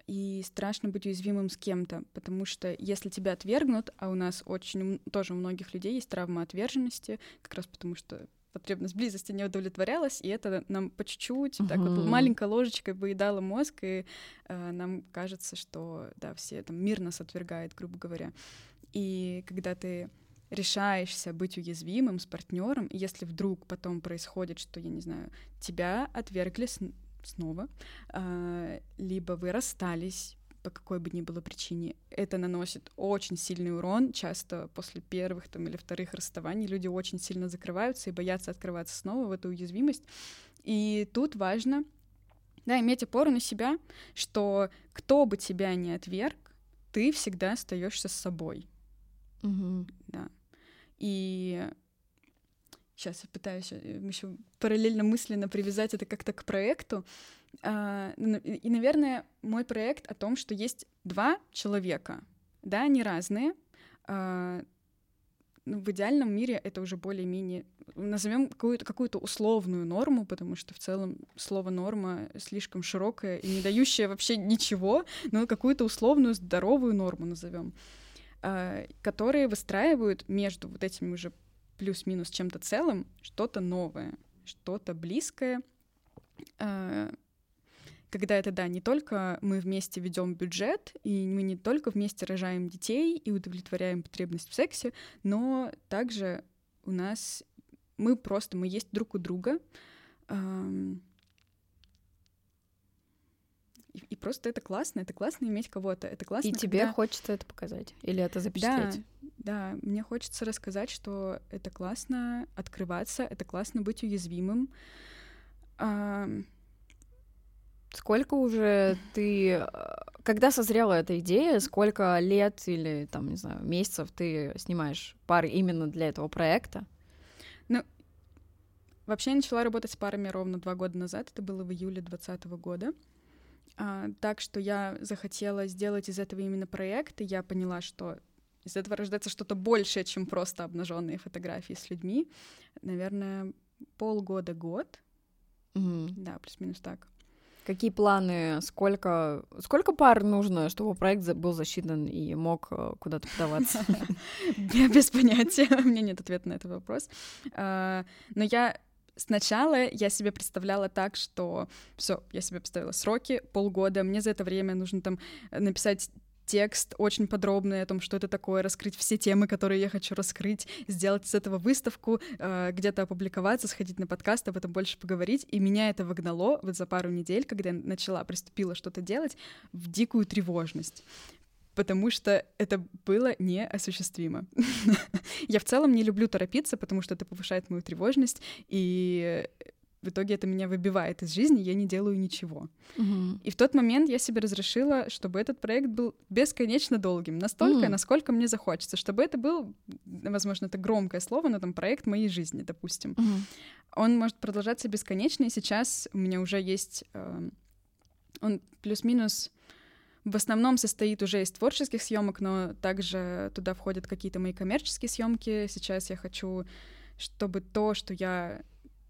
и страшно быть уязвимым с кем-то, потому что если тебя отвергнут, а у нас очень тоже у многих людей есть травма отверженности, как раз потому что потребность близости не удовлетворялась, и это нам по чуть-чуть, uh-huh. так вот маленькой ложечкой выедало мозг, и э, нам кажется, что да, все там мир нас отвергает, грубо говоря. И когда ты решаешься быть уязвимым с партнером, если вдруг потом происходит, что, я не знаю, тебя отвергли снова, э, либо вы расстались, по какой бы ни было причине, это наносит очень сильный урон. Часто после первых там, или вторых расставаний люди очень сильно закрываются и боятся открываться снова в эту уязвимость. И тут важно да, иметь опору на себя, что кто бы тебя не отверг, ты всегда остаешься с собой. Угу. И сейчас я пытаюсь э, еще параллельно мысленно привязать это как-то к проекту. А, и, наверное, мой проект о том, что есть два человека, да, они разные. А, ну, в идеальном мире это уже более-менее назовем какую-то какую-то условную норму, потому что в целом слово норма слишком широкое и не дающее вообще ничего, но какую-то условную здоровую норму назовем, которые выстраивают между вот этими уже плюс-минус чем-то целым что-то новое, что-то близкое, когда это, да, не только мы вместе ведем бюджет, и мы не только вместе рожаем детей и удовлетворяем потребность в сексе, но также у нас мы просто, мы есть друг у друга, и, и просто это классно, это классно иметь кого-то, это классно. И тебе когда... хочется это показать или это запечатлеть? Да, да, мне хочется рассказать, что это классно открываться, это классно быть уязвимым. Сколько уже ты... Э, когда созрела эта идея, сколько лет или, там, не знаю, месяцев ты снимаешь пары именно для этого проекта? Ну, вообще я начала работать с парами ровно два года назад, это было в июле 2020 года. А, так что я захотела сделать из этого именно проект, и я поняла, что из этого рождается что-то большее, чем просто обнаженные фотографии с людьми. Наверное, полгода-год. Mm-hmm. Да, плюс-минус так. Какие планы? Сколько, сколько пар нужно, чтобы проект был засчитан и мог э, куда-то подаваться? [laughs] Без понятия. [laughs] У меня нет ответа на этот вопрос. А, но я Сначала я себе представляла так, что все, я себе поставила сроки, полгода, мне за это время нужно там написать текст очень подробный о том, что это такое, раскрыть все темы, которые я хочу раскрыть, сделать с этого выставку, э, где-то опубликоваться, сходить на подкаст, об этом больше поговорить. И меня это выгнало вот за пару недель, когда я начала, приступила что-то делать, в дикую тревожность потому что это было неосуществимо. [laughs] Я в целом не люблю торопиться, потому что это повышает мою тревожность, и в итоге это меня выбивает из жизни, я не делаю ничего. Угу. И в тот момент я себе разрешила, чтобы этот проект был бесконечно долгим, настолько, насколько мне захочется, чтобы это был, возможно, это громкое слово, но там проект моей жизни, допустим. Угу. Он может продолжаться бесконечно, и сейчас у меня уже есть, э, он плюс-минус в основном состоит уже из творческих съемок, но также туда входят какие-то мои коммерческие съемки. Сейчас я хочу, чтобы то, что я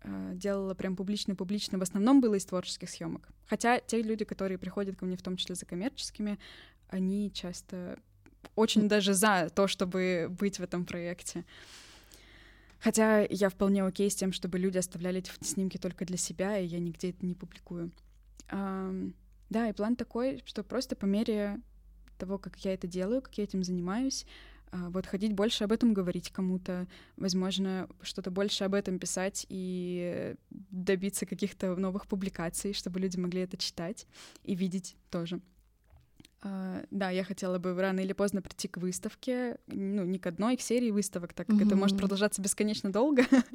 Э, делала прям публично-публично, в основном было из творческих съемок. Хотя те люди, которые приходят ко мне, в том числе за коммерческими, они часто очень даже за то, чтобы быть в этом проекте. Хотя я вполне окей с тем, чтобы люди оставляли эти снимки только для себя, и я нигде это не публикую. Да, и план такой, что просто по мере того, как я это делаю, как я этим занимаюсь, а, вот ходить больше об этом говорить кому-то, возможно, что-то больше об этом писать и добиться каких-то новых публикаций, чтобы люди могли это читать и видеть тоже. Uh, да, я хотела бы рано или поздно прийти к выставке, ну, не к одной, к серии выставок, так как mm-hmm. это может продолжаться бесконечно долго. uh,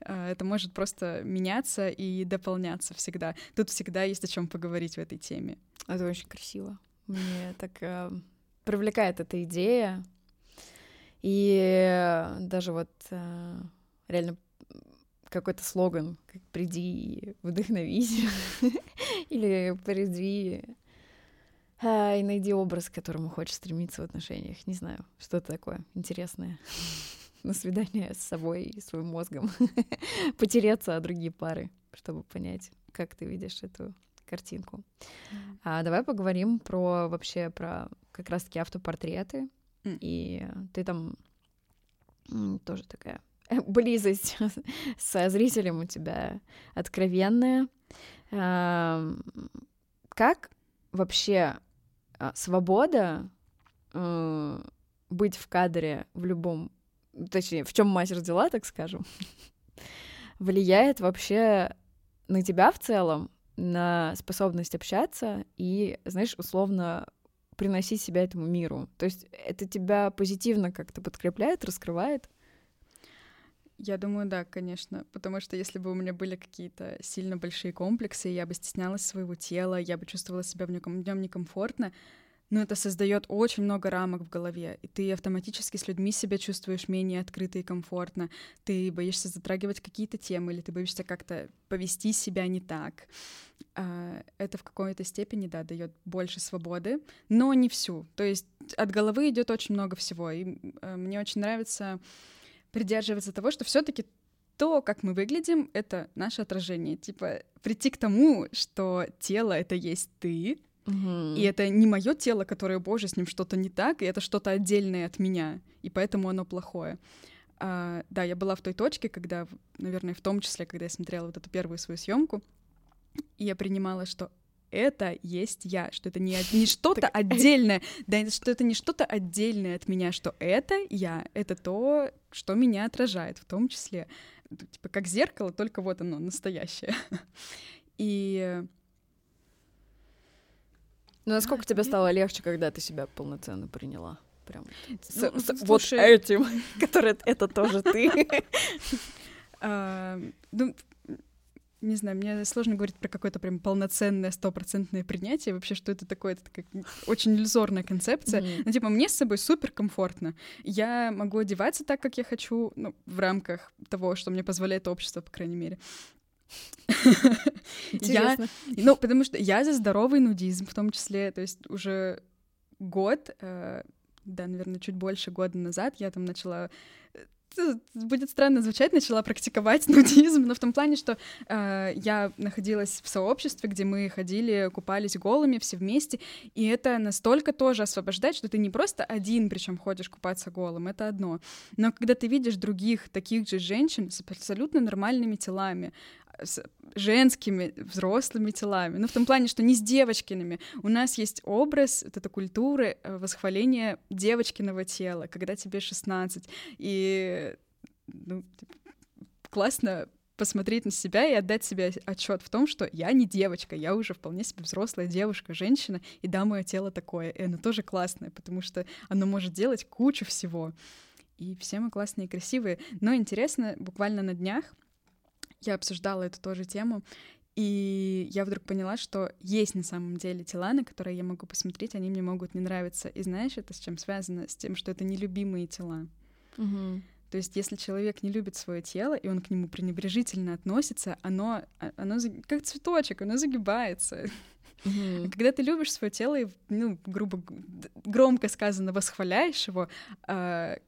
[laughs] это может просто меняться и дополняться всегда. Тут всегда есть о чем поговорить в этой теме. Это очень красиво. Мне так э, привлекает эта идея и даже вот э, реально какой-то слоган, как «приди и вдохновись» [laughs] или «приди а, и найди образ, к которому хочешь стремиться в отношениях». Не знаю, что-то такое интересное. [laughs] На свидание с собой и своим мозгом. [laughs] Потереться о другие пары, чтобы понять, как ты видишь эту картинку. Mm. А, давай поговорим про вообще про как раз-таки автопортреты. Mm. И ты там тоже такая [laughs] близость со зрителем у тебя откровенная. Как вообще свобода э, быть в кадре в любом, точнее, в чем мать родила, так скажем, [laughs] влияет вообще на тебя в целом, на способность общаться и, знаешь, условно приносить себя этому миру. То есть это тебя позитивно как-то подкрепляет, раскрывает? Я думаю, да, конечно. Потому что если бы у меня были какие-то сильно большие комплексы, я бы стеснялась своего тела, я бы чувствовала себя в нем некомфортно, но это создает очень много рамок в голове, и ты автоматически с людьми себя чувствуешь менее открыто и комфортно. Ты боишься затрагивать какие-то темы, или ты боишься как-то повести себя не так. А, это в какой-то степени, да, дает больше свободы, но не всю. То есть от головы идет очень много всего. И а, мне очень нравится придерживаться того, что все-таки то, как мы выглядим, это наше отражение. Типа прийти к тому, что тело это есть ты, Угу. И это не мое тело, которое, боже, с ним что-то не так, и это что-то отдельное от меня, и поэтому оно плохое. А, да, я была в той точке, когда, наверное, в том числе, когда я смотрела вот эту первую свою съемку, и я принимала, что это есть я, что это не, [laughs] не что-то отдельное, да, что это не что-то отдельное от меня, что это я, это то, что меня отражает, в том числе, типа как зеркало, только вот оно настоящее. [laughs] И ну, насколько тебе стало легче, когда ты себя полноценно приняла? Прям с, ну, с, вот этим, [laughs] который это тоже ты. А, ну, не знаю, мне сложно говорить про какое-то прям полноценное стопроцентное принятие. Вообще, что это такое? Это такая очень иллюзорная концепция. Mm-hmm. Ну, типа, мне с собой супер комфортно. Я могу одеваться так, как я хочу, ну, в рамках того, что мне позволяет общество, по крайней мере. [laughs] Я, ну, потому что я за здоровый нудизм в том числе, то есть уже год, э, да, наверное, чуть больше года назад я там начала будет странно звучать, начала практиковать [laughs] нудизм, но в том плане, что э, я находилась в сообществе, где мы ходили, купались голыми все вместе, и это настолько тоже освобождает, что ты не просто один, причем ходишь купаться голым, это одно, но когда ты видишь других таких же женщин с абсолютно нормальными телами, с женскими взрослыми телами. Ну, в том плане, что не с девочкиными. У нас есть образ вот этой культуры э, восхваления девочкиного тела, когда тебе 16. И ну, классно посмотреть на себя и отдать себе отчет в том, что я не девочка, я уже вполне себе взрослая девушка, женщина, и да, мое тело такое, и оно тоже классное, потому что оно может делать кучу всего. И все мы классные и красивые. Но интересно, буквально на днях я обсуждала эту тоже тему, и я вдруг поняла, что есть на самом деле тела, на которые я могу посмотреть, они мне могут не нравиться. И знаешь, это с чем связано? С тем, что это нелюбимые тела. Угу. То есть, если человек не любит свое тело, и он к нему пренебрежительно относится, оно, а, оно как цветочек, оно загибается. Mm-hmm. [laughs] А когда ты любишь свое тело и, ну, грубо, громко сказано, восхваляешь его, а,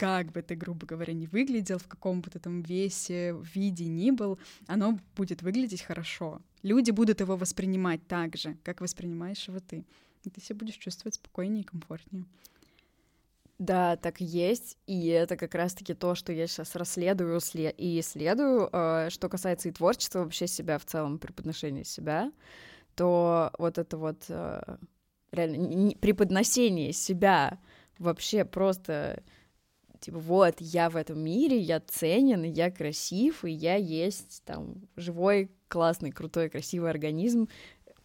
как бы ты, грубо говоря, не выглядел, в каком бы ты там весе, виде ни был, оно будет выглядеть хорошо. Люди будут его воспринимать так же, как воспринимаешь его ты. И ты себя будешь чувствовать спокойнее и комфортнее. Да, так есть, и это как раз-таки то, что я сейчас расследую и исследую, э, что касается и творчества, вообще себя в целом, преподношения себя, то вот это вот э, реально преподношение себя вообще просто типа, вот, я в этом мире, я ценен, я красив, и я есть там живой, классный, крутой, красивый организм,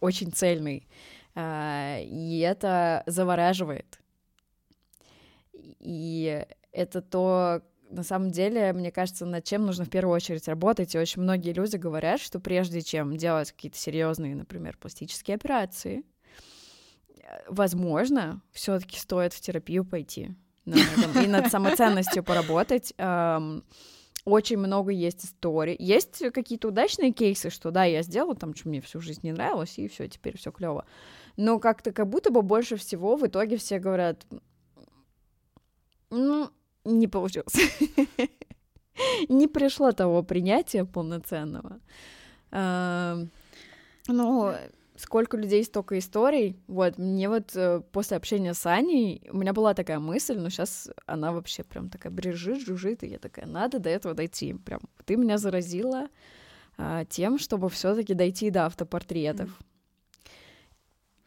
очень цельный. А, и это завораживает. И это то, на самом деле, мне кажется, над чем нужно в первую очередь работать. И очень многие люди говорят, что прежде чем делать какие-то серьезные, например, пластические операции, возможно, все-таки стоит в терапию пойти на этом, и над самоценностью поработать. Очень много есть историй. Есть какие-то удачные кейсы, что да, я сделала там, что мне всю жизнь не нравилось, и все, теперь все клево. Но как-то как будто бы больше всего в итоге все говорят, ну, не получилось. [laughs] Не пришло того принятия полноценного. Ну, сколько людей, столько историй. Вот, мне вот э, после общения с Аней у меня была такая мысль, но сейчас она вообще прям такая брежит, жужжит, и я такая, надо до этого дойти. Прям ты меня заразила а, тем, чтобы все таки дойти до автопортретов. Mm.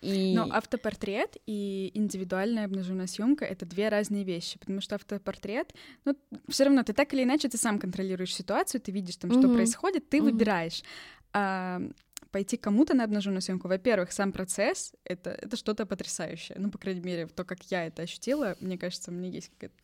И... Но автопортрет и индивидуальная обнаженная съемка это две разные вещи, потому что автопортрет, ну, все равно ты так или иначе ты сам контролируешь ситуацию, ты видишь там, mm-hmm. что происходит, ты mm-hmm. выбираешь. А, пойти кому-то на обнаженную съемку, во-первых, сам процесс это, это что-то потрясающее. Ну, по крайней мере, то, как я это ощутила, мне кажется, меня есть какая-то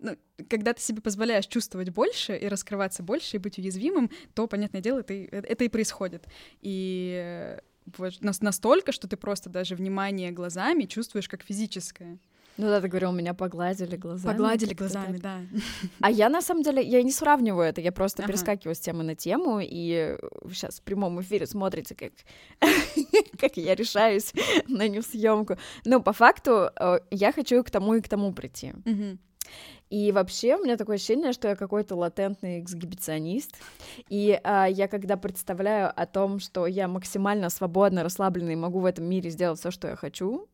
ну, когда ты себе позволяешь чувствовать больше и раскрываться больше и быть уязвимым, то, понятное дело, это, это и происходит. И вот настолько, что ты просто даже внимание глазами чувствуешь как физическое. Ну да, ты говорил, меня погладили глазами. Погладили глазами, да. А я на самом деле, я не сравниваю это, я просто ага. перескакиваю с темы на тему, и сейчас в прямом эфире смотрите, как, [laughs] как я решаюсь [laughs] на нью-съемку. Ну, по факту, э, я хочу к тому и к тому прийти. И вообще у меня такое ощущение, что я какой-то латентный эксгибиционист. И а, я когда представляю о том, что я максимально свободно, расслабленно и могу в этом мире сделать все, что я хочу,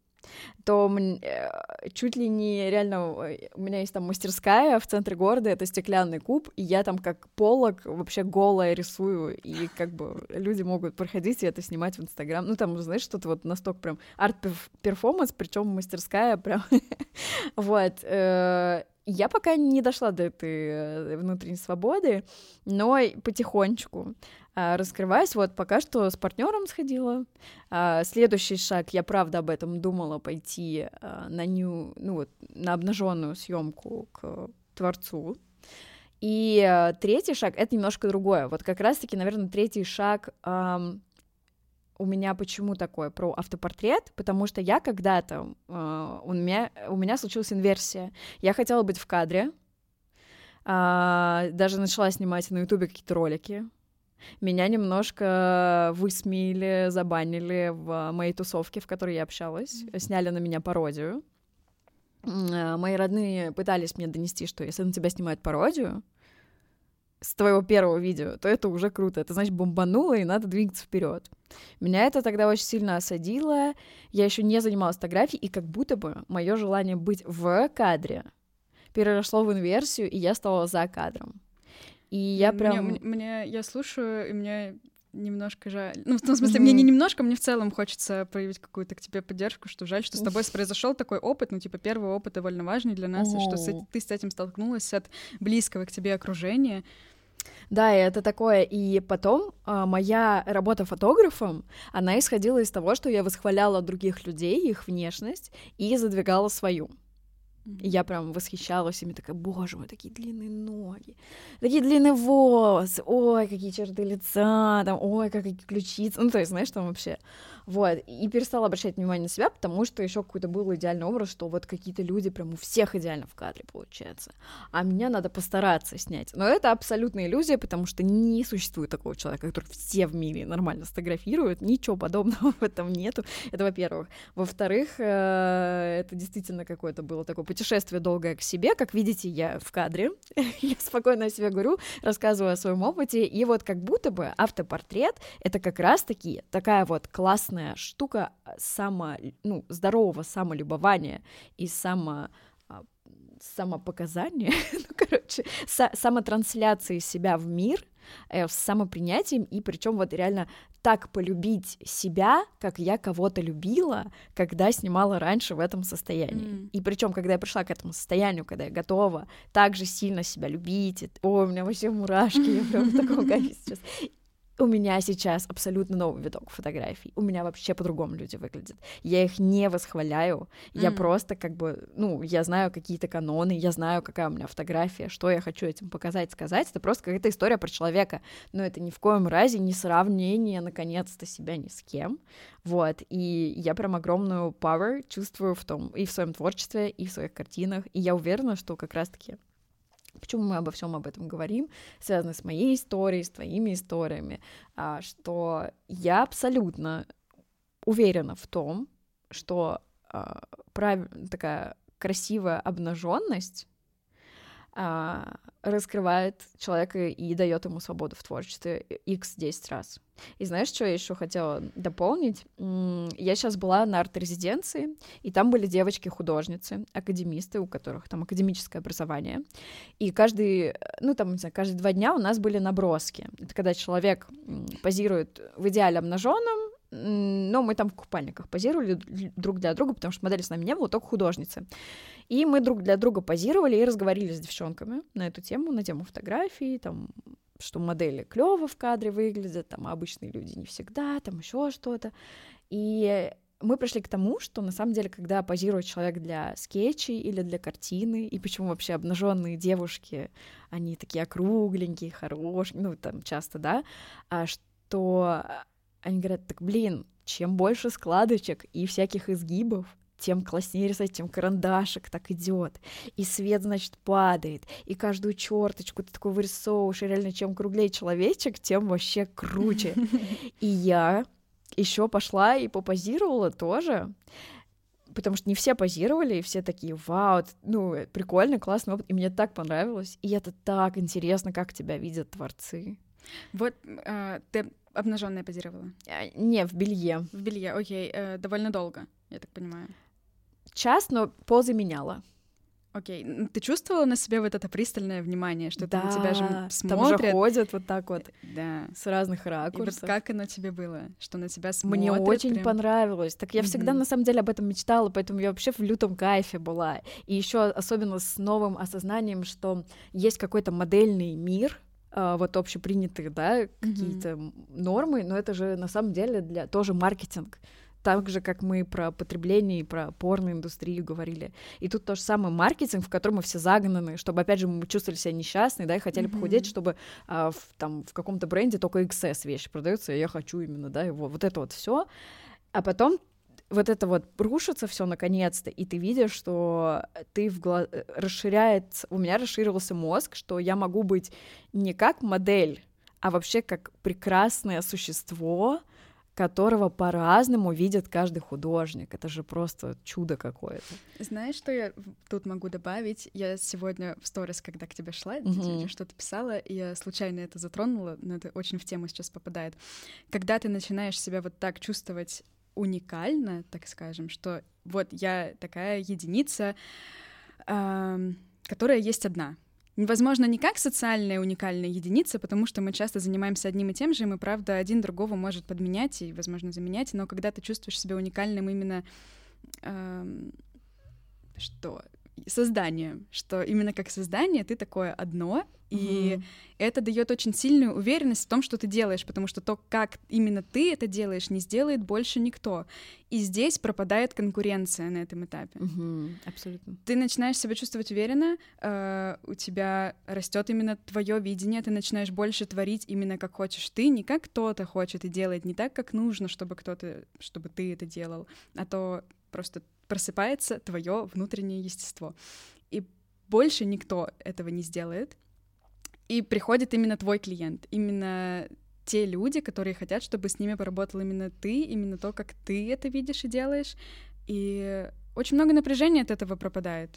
то э, чуть ли не реально у меня есть там мастерская в центре города, это стеклянный куб, и я там как Поллок вообще голая рисую, и как бы люди могут проходить и это снимать в Инстаграм. Ну там, знаешь, что-то вот настолько прям арт-перформанс, причем мастерская прям [laughs] вот. Э, я пока не дошла до этой э, внутренней свободы, но потихонечку раскрываюсь. Вот пока что с партнером сходила. А, следующий шаг, я правда об этом думала пойти а, на ню, ну вот на обнаженную съемку к творцу. И третий шаг это немножко другое. Вот как раз-таки, наверное, третий шаг у меня почему такое про автопортрет, потому что я когда-то э, у меня у меня случилась инверсия. Я хотела быть в кадре, э, даже начала снимать на Ютубе какие-то ролики. Меня немножко высмеяли, забанили в моей тусовке, в которой я общалась, mm-hmm. сняли на меня пародию. Э, мои родные пытались мне донести, что если на тебя снимают пародию, с твоего первого видео, то это уже круто. Это значит бомбануло, и надо двигаться вперед. Меня это тогда очень сильно осадило. Я еще не занималась фотографией, и как будто бы мое желание быть в кадре переросло в инверсию, и я стала за кадром. И я прям... Мне, мне, я слушаю, и мне немножко жаль. Ну, в том смысле, mm-hmm. мне не немножко, мне в целом хочется проявить какую-то к тебе поддержку, что жаль, что с тобой произошел такой опыт, ну, типа, первый опыт довольно важный для нас, oh. и что с, ты с этим столкнулась от близкого к тебе окружения. Да, и это такое. И потом а, моя работа фотографом, она исходила из того, что я восхваляла других людей, их внешность, и задвигала свою. И я прям восхищалась ими, такая, боже мой, такие длинные ноги, такие длинные волосы, ой, какие черты лица, там, ой, какие ключицы, ну, то есть, знаешь, там вообще вот, и перестала обращать внимание на себя, потому что еще какой-то был идеальный образ, что вот какие-то люди прям у всех идеально в кадре получается, а меня надо постараться снять. Но это абсолютная иллюзия, потому что не существует такого человека, который все в мире нормально сфотографируют, ничего подобного [laughs] в этом нету, это во-первых. Во-вторых, э, это действительно какое-то было такое путешествие долгое к себе, как видите, я в кадре, [laughs] я спокойно о себе говорю, рассказываю о своем опыте, и вот как будто бы автопортрет — это как раз-таки такая вот классная штука а, само, ну, здорового самолюбования и само самопоказания, [laughs] ну, короче, са- самотрансляции себя в мир, э, с самопринятием, и причем вот реально так полюбить себя, как я кого-то любила, когда снимала раньше в этом состоянии. Mm. И причем, когда я пришла к этому состоянию, когда я готова так же сильно себя любить, и, о, у меня вообще мурашки, я прям в таком [laughs] кайфе сейчас у меня сейчас абсолютно новый видок фотографий. У меня вообще по-другому люди выглядят. Я их не восхваляю. Mm. Я просто как бы, ну, я знаю какие-то каноны, я знаю, какая у меня фотография, что я хочу этим показать, сказать. Это просто какая-то история про человека. Но это ни в коем разе не сравнение, наконец-то, себя ни с кем. Вот. И я прям огромную power чувствую в том, и в своем творчестве, и в своих картинах. И я уверена, что как раз-таки Почему мы обо всем об этом говорим? Связано с моей историей, с твоими историями, а, что я абсолютно уверена в том, что а, такая красивая обнаженность раскрывает человека и дает ему свободу в творчестве x 10 раз. И знаешь, что я еще хотела дополнить? Я сейчас была на арт-резиденции, и там были девочки-художницы, академисты, у которых там академическое образование. И каждый, ну там, не знаю, каждые два дня у нас были наброски. Это когда человек позирует в идеале обнаженном, но мы там в купальниках позировали друг для друга, потому что модели с нами не было, только художницы. И мы друг для друга позировали и разговаривали с девчонками на эту тему, на тему фотографий, там, что модели клево в кадре выглядят, там, а обычные люди не всегда, там еще что-то. И мы пришли к тому, что на самом деле, когда позирует человек для скетчей или для картины, и почему вообще обнаженные девушки, они такие округленькие, хорошие, ну, там часто, да, а что они говорят, так, блин, чем больше складочек и всяких изгибов, тем класснее рисовать, тем карандашик так идет. И свет, значит, падает. И каждую черточку ты такой вырисовываешь. И реально, чем круглее человечек, тем вообще круче. [laughs] И я еще пошла и попозировала тоже. Потому что не все позировали, и все такие, вау, ну, прикольно, классный опыт, и мне так понравилось. И это так интересно, как тебя видят творцы. Вот э, ты обнаженная позировала? А, не, в белье. В белье, окей. Э, довольно долго, я так понимаю. Час, но позы меняла. Окей, ты чувствовала на себе вот это пристальное внимание, что да, на тебя же смотрят? Там же ходят вот так вот, да. с разных ракурсов. И вот как оно тебе было, что на тебя смотрят? Мне очень прям... понравилось. Так я mm-hmm. всегда на самом деле об этом мечтала, поэтому я вообще в лютом кайфе была. И еще особенно с новым осознанием, что есть какой-то модельный мир, а, вот общепринятые, да, какие-то mm-hmm. нормы, но это же на самом деле для тоже маркетинг. Так же, как мы про потребление и про порноиндустрию говорили. И тут то же самое маркетинг, в котором мы все загнаны, чтобы, опять же, мы чувствовали себя несчастны, да, и хотели mm-hmm. похудеть, чтобы а, в, там, в каком-то бренде только XS вещи продаются, и я хочу именно, да, его, вот это вот все. А потом вот это вот рушится все наконец-то, и ты видишь, что ты в гла... расширяет, у меня расширился мозг, что я могу быть не как модель, а вообще как прекрасное существо, которого по-разному видит каждый художник. Это же просто чудо какое-то. Знаешь, что я тут могу добавить? Я сегодня в сторис, когда к тебе шла, mm-hmm. что-то писала, и я случайно это затронула, но это очень в тему сейчас попадает. Когда ты начинаешь себя вот так чувствовать уникально, так скажем, что вот я такая единица, которая есть одна. Возможно, не как социальная уникальная единица, потому что мы часто занимаемся одним и тем же, и мы, правда, один другого может подменять и, возможно, заменять, но когда ты чувствуешь себя уникальным именно... Э, что? Созданием, что именно как создание ты такое одно, и угу. это дает очень сильную уверенность в том, что ты делаешь, потому что то, как именно ты это делаешь, не сделает больше никто. И здесь пропадает конкуренция на этом этапе. Угу, абсолютно. Ты начинаешь себя чувствовать уверенно, э, у тебя растет именно твое видение, ты начинаешь больше творить именно как хочешь ты, не как кто-то хочет и делает, не так, как нужно, чтобы кто-то, чтобы ты это делал, а то просто просыпается твое внутреннее естество. И больше никто этого не сделает. И приходит именно твой клиент, именно те люди, которые хотят, чтобы с ними поработал именно ты, именно то, как ты это видишь и делаешь. И очень много напряжения от этого пропадает.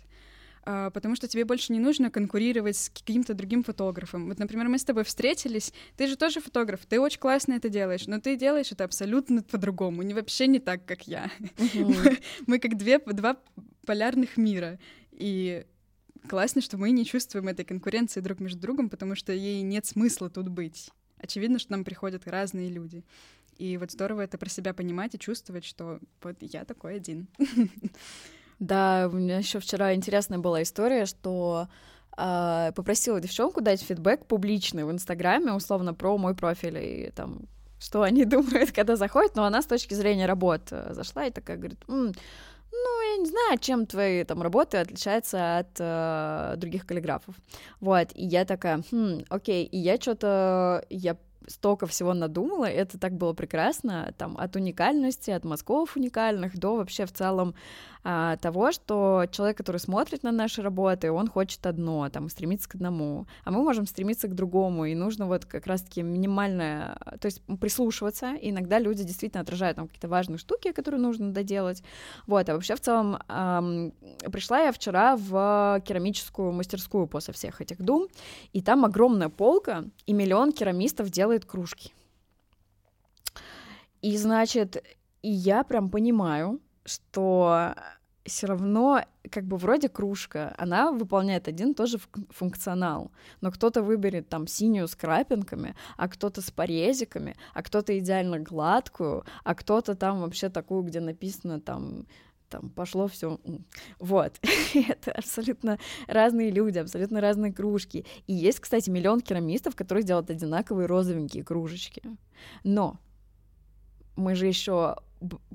А, потому что тебе больше не нужно конкурировать с каким-то другим фотографом. Вот, например, мы с тобой встретились, ты же тоже фотограф, ты очень классно это делаешь, но ты делаешь это абсолютно по-другому, не вообще не так, как я. [laughs] Мы, мы как две, два полярных мира, и классно, что мы не чувствуем этой конкуренции друг между другом, потому что ей нет смысла тут быть. Очевидно, что нам приходят разные люди. И вот здорово это про себя понимать и чувствовать, что вот я такой один. [laughs] Да, у меня еще вчера интересная была история, что э, попросила девчонку дать фидбэк публичный в Инстаграме, условно, про мой профиль и там что они [laughs] думают, когда заходят, но она с точки зрения работы зашла и такая говорит, М, ну, я не знаю, чем твои там работы отличаются от э, других каллиграфов. Вот, и я такая, хм, окей, и я что-то, я столько всего надумала, это так было прекрасно, там, от уникальности, от мазков уникальных до вообще в целом а, того, что человек, который смотрит на наши работы, он хочет одно, там, стремится к одному, а мы можем стремиться к другому, и нужно вот как раз-таки минимальное, то есть прислушиваться, и иногда люди действительно отражают там какие-то важные штуки, которые нужно доделать, вот, а вообще в целом эм, пришла я вчера в керамическую мастерскую после всех этих дум, и там огромная полка, и миллион керамистов делает кружки. И, значит, и я прям понимаю, что все равно, как бы вроде кружка, она выполняет один и тот же функционал, но кто-то выберет там синюю с крапинками, а кто-то с порезиками, а кто-то идеально гладкую, а кто-то там вообще такую, где написано там там пошло все. Вот. [laughs] это абсолютно разные люди, абсолютно разные кружки. И есть, кстати, миллион керамистов, которые делают одинаковые розовенькие кружечки. Но мы же еще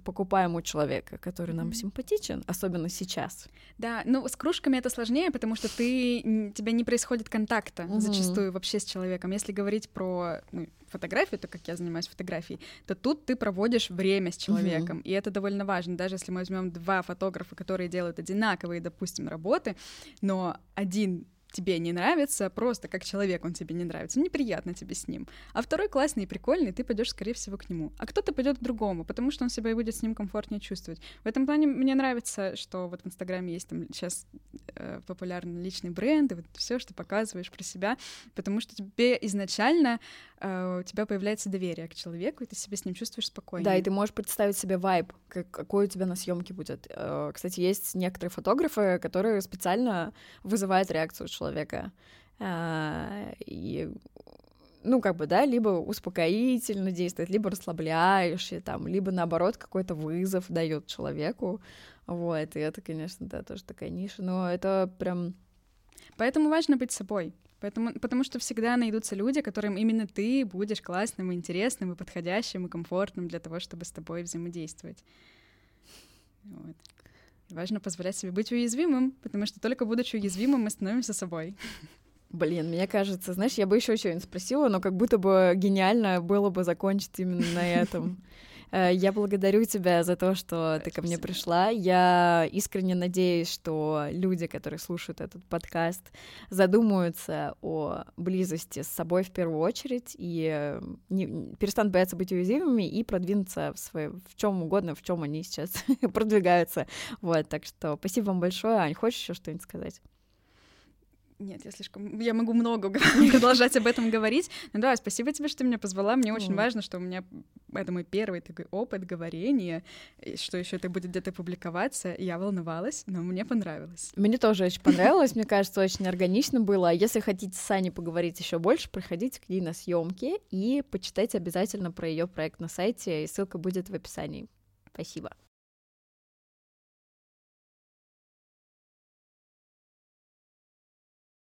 покупаем у человека, который нам симпатичен, особенно сейчас. Да, ну с кружками это сложнее, потому что ты тебя не происходит контакта mm-hmm. зачастую вообще с человеком. Если говорить про ну, фотографию, то как я занимаюсь фотографией, то тут ты проводишь время с человеком, mm-hmm. и это довольно важно. Даже если мы возьмем два фотографа, которые делают одинаковые, допустим, работы, но один тебе не нравится, просто как человек он тебе не нравится, неприятно тебе с ним. А второй классный и прикольный, ты пойдешь, скорее всего, к нему. А кто-то пойдет к другому, потому что он себя и будет с ним комфортнее чувствовать. В этом плане мне нравится, что вот в Инстаграме есть там сейчас э, популярный личный бренд, и вот все, что показываешь про себя, потому что тебе изначально э, у тебя появляется доверие к человеку, и ты себя с ним чувствуешь спокойно. Да, и ты можешь представить себе вайб, как, какой у тебя на съемке будет. Э, кстати, есть некоторые фотографы, которые специально вызывают реакцию человека. А, и ну, как бы, да, либо успокоительно действует, либо расслабляющий, там, либо, наоборот, какой-то вызов дает человеку, вот, и это, конечно, да, тоже такая ниша, но это прям... Поэтому важно быть собой, Поэтому, потому что всегда найдутся люди, которым именно ты будешь классным, интересным и подходящим и комфортным для того, чтобы с тобой взаимодействовать. Вот. Важно позволять себе быть уязвимым, потому что только будучи уязвимым, мы становимся собой. Блин, мне кажется, знаешь, я бы еще что-нибудь спросила, но как будто бы гениально было бы закончить именно на этом. Э, я благодарю тебя за то, что ты ко мне пришла. Я искренне надеюсь, что люди, которые слушают этот подкаст, задумаются о близости с собой в первую очередь и э, не, перестанут бояться быть уязвимыми и продвинуться в, свое, в чем угодно, в чем они сейчас [laughs] продвигаются. Вот, так что спасибо вам большое. Ань, хочешь еще что-нибудь сказать? Нет, я слишком... Я могу много [laughs] продолжать об этом говорить. Ну да, спасибо тебе, что ты меня позвала. Мне очень важно, что у меня... Это мой первый такой опыт говорения, что еще это будет где-то публиковаться. Я волновалась, но мне понравилось. Мне тоже очень понравилось. Мне кажется, очень органично было. Если хотите с Аней поговорить еще больше, приходите к ней на съемки и почитайте обязательно про ее проект на сайте. И ссылка будет в описании. Спасибо.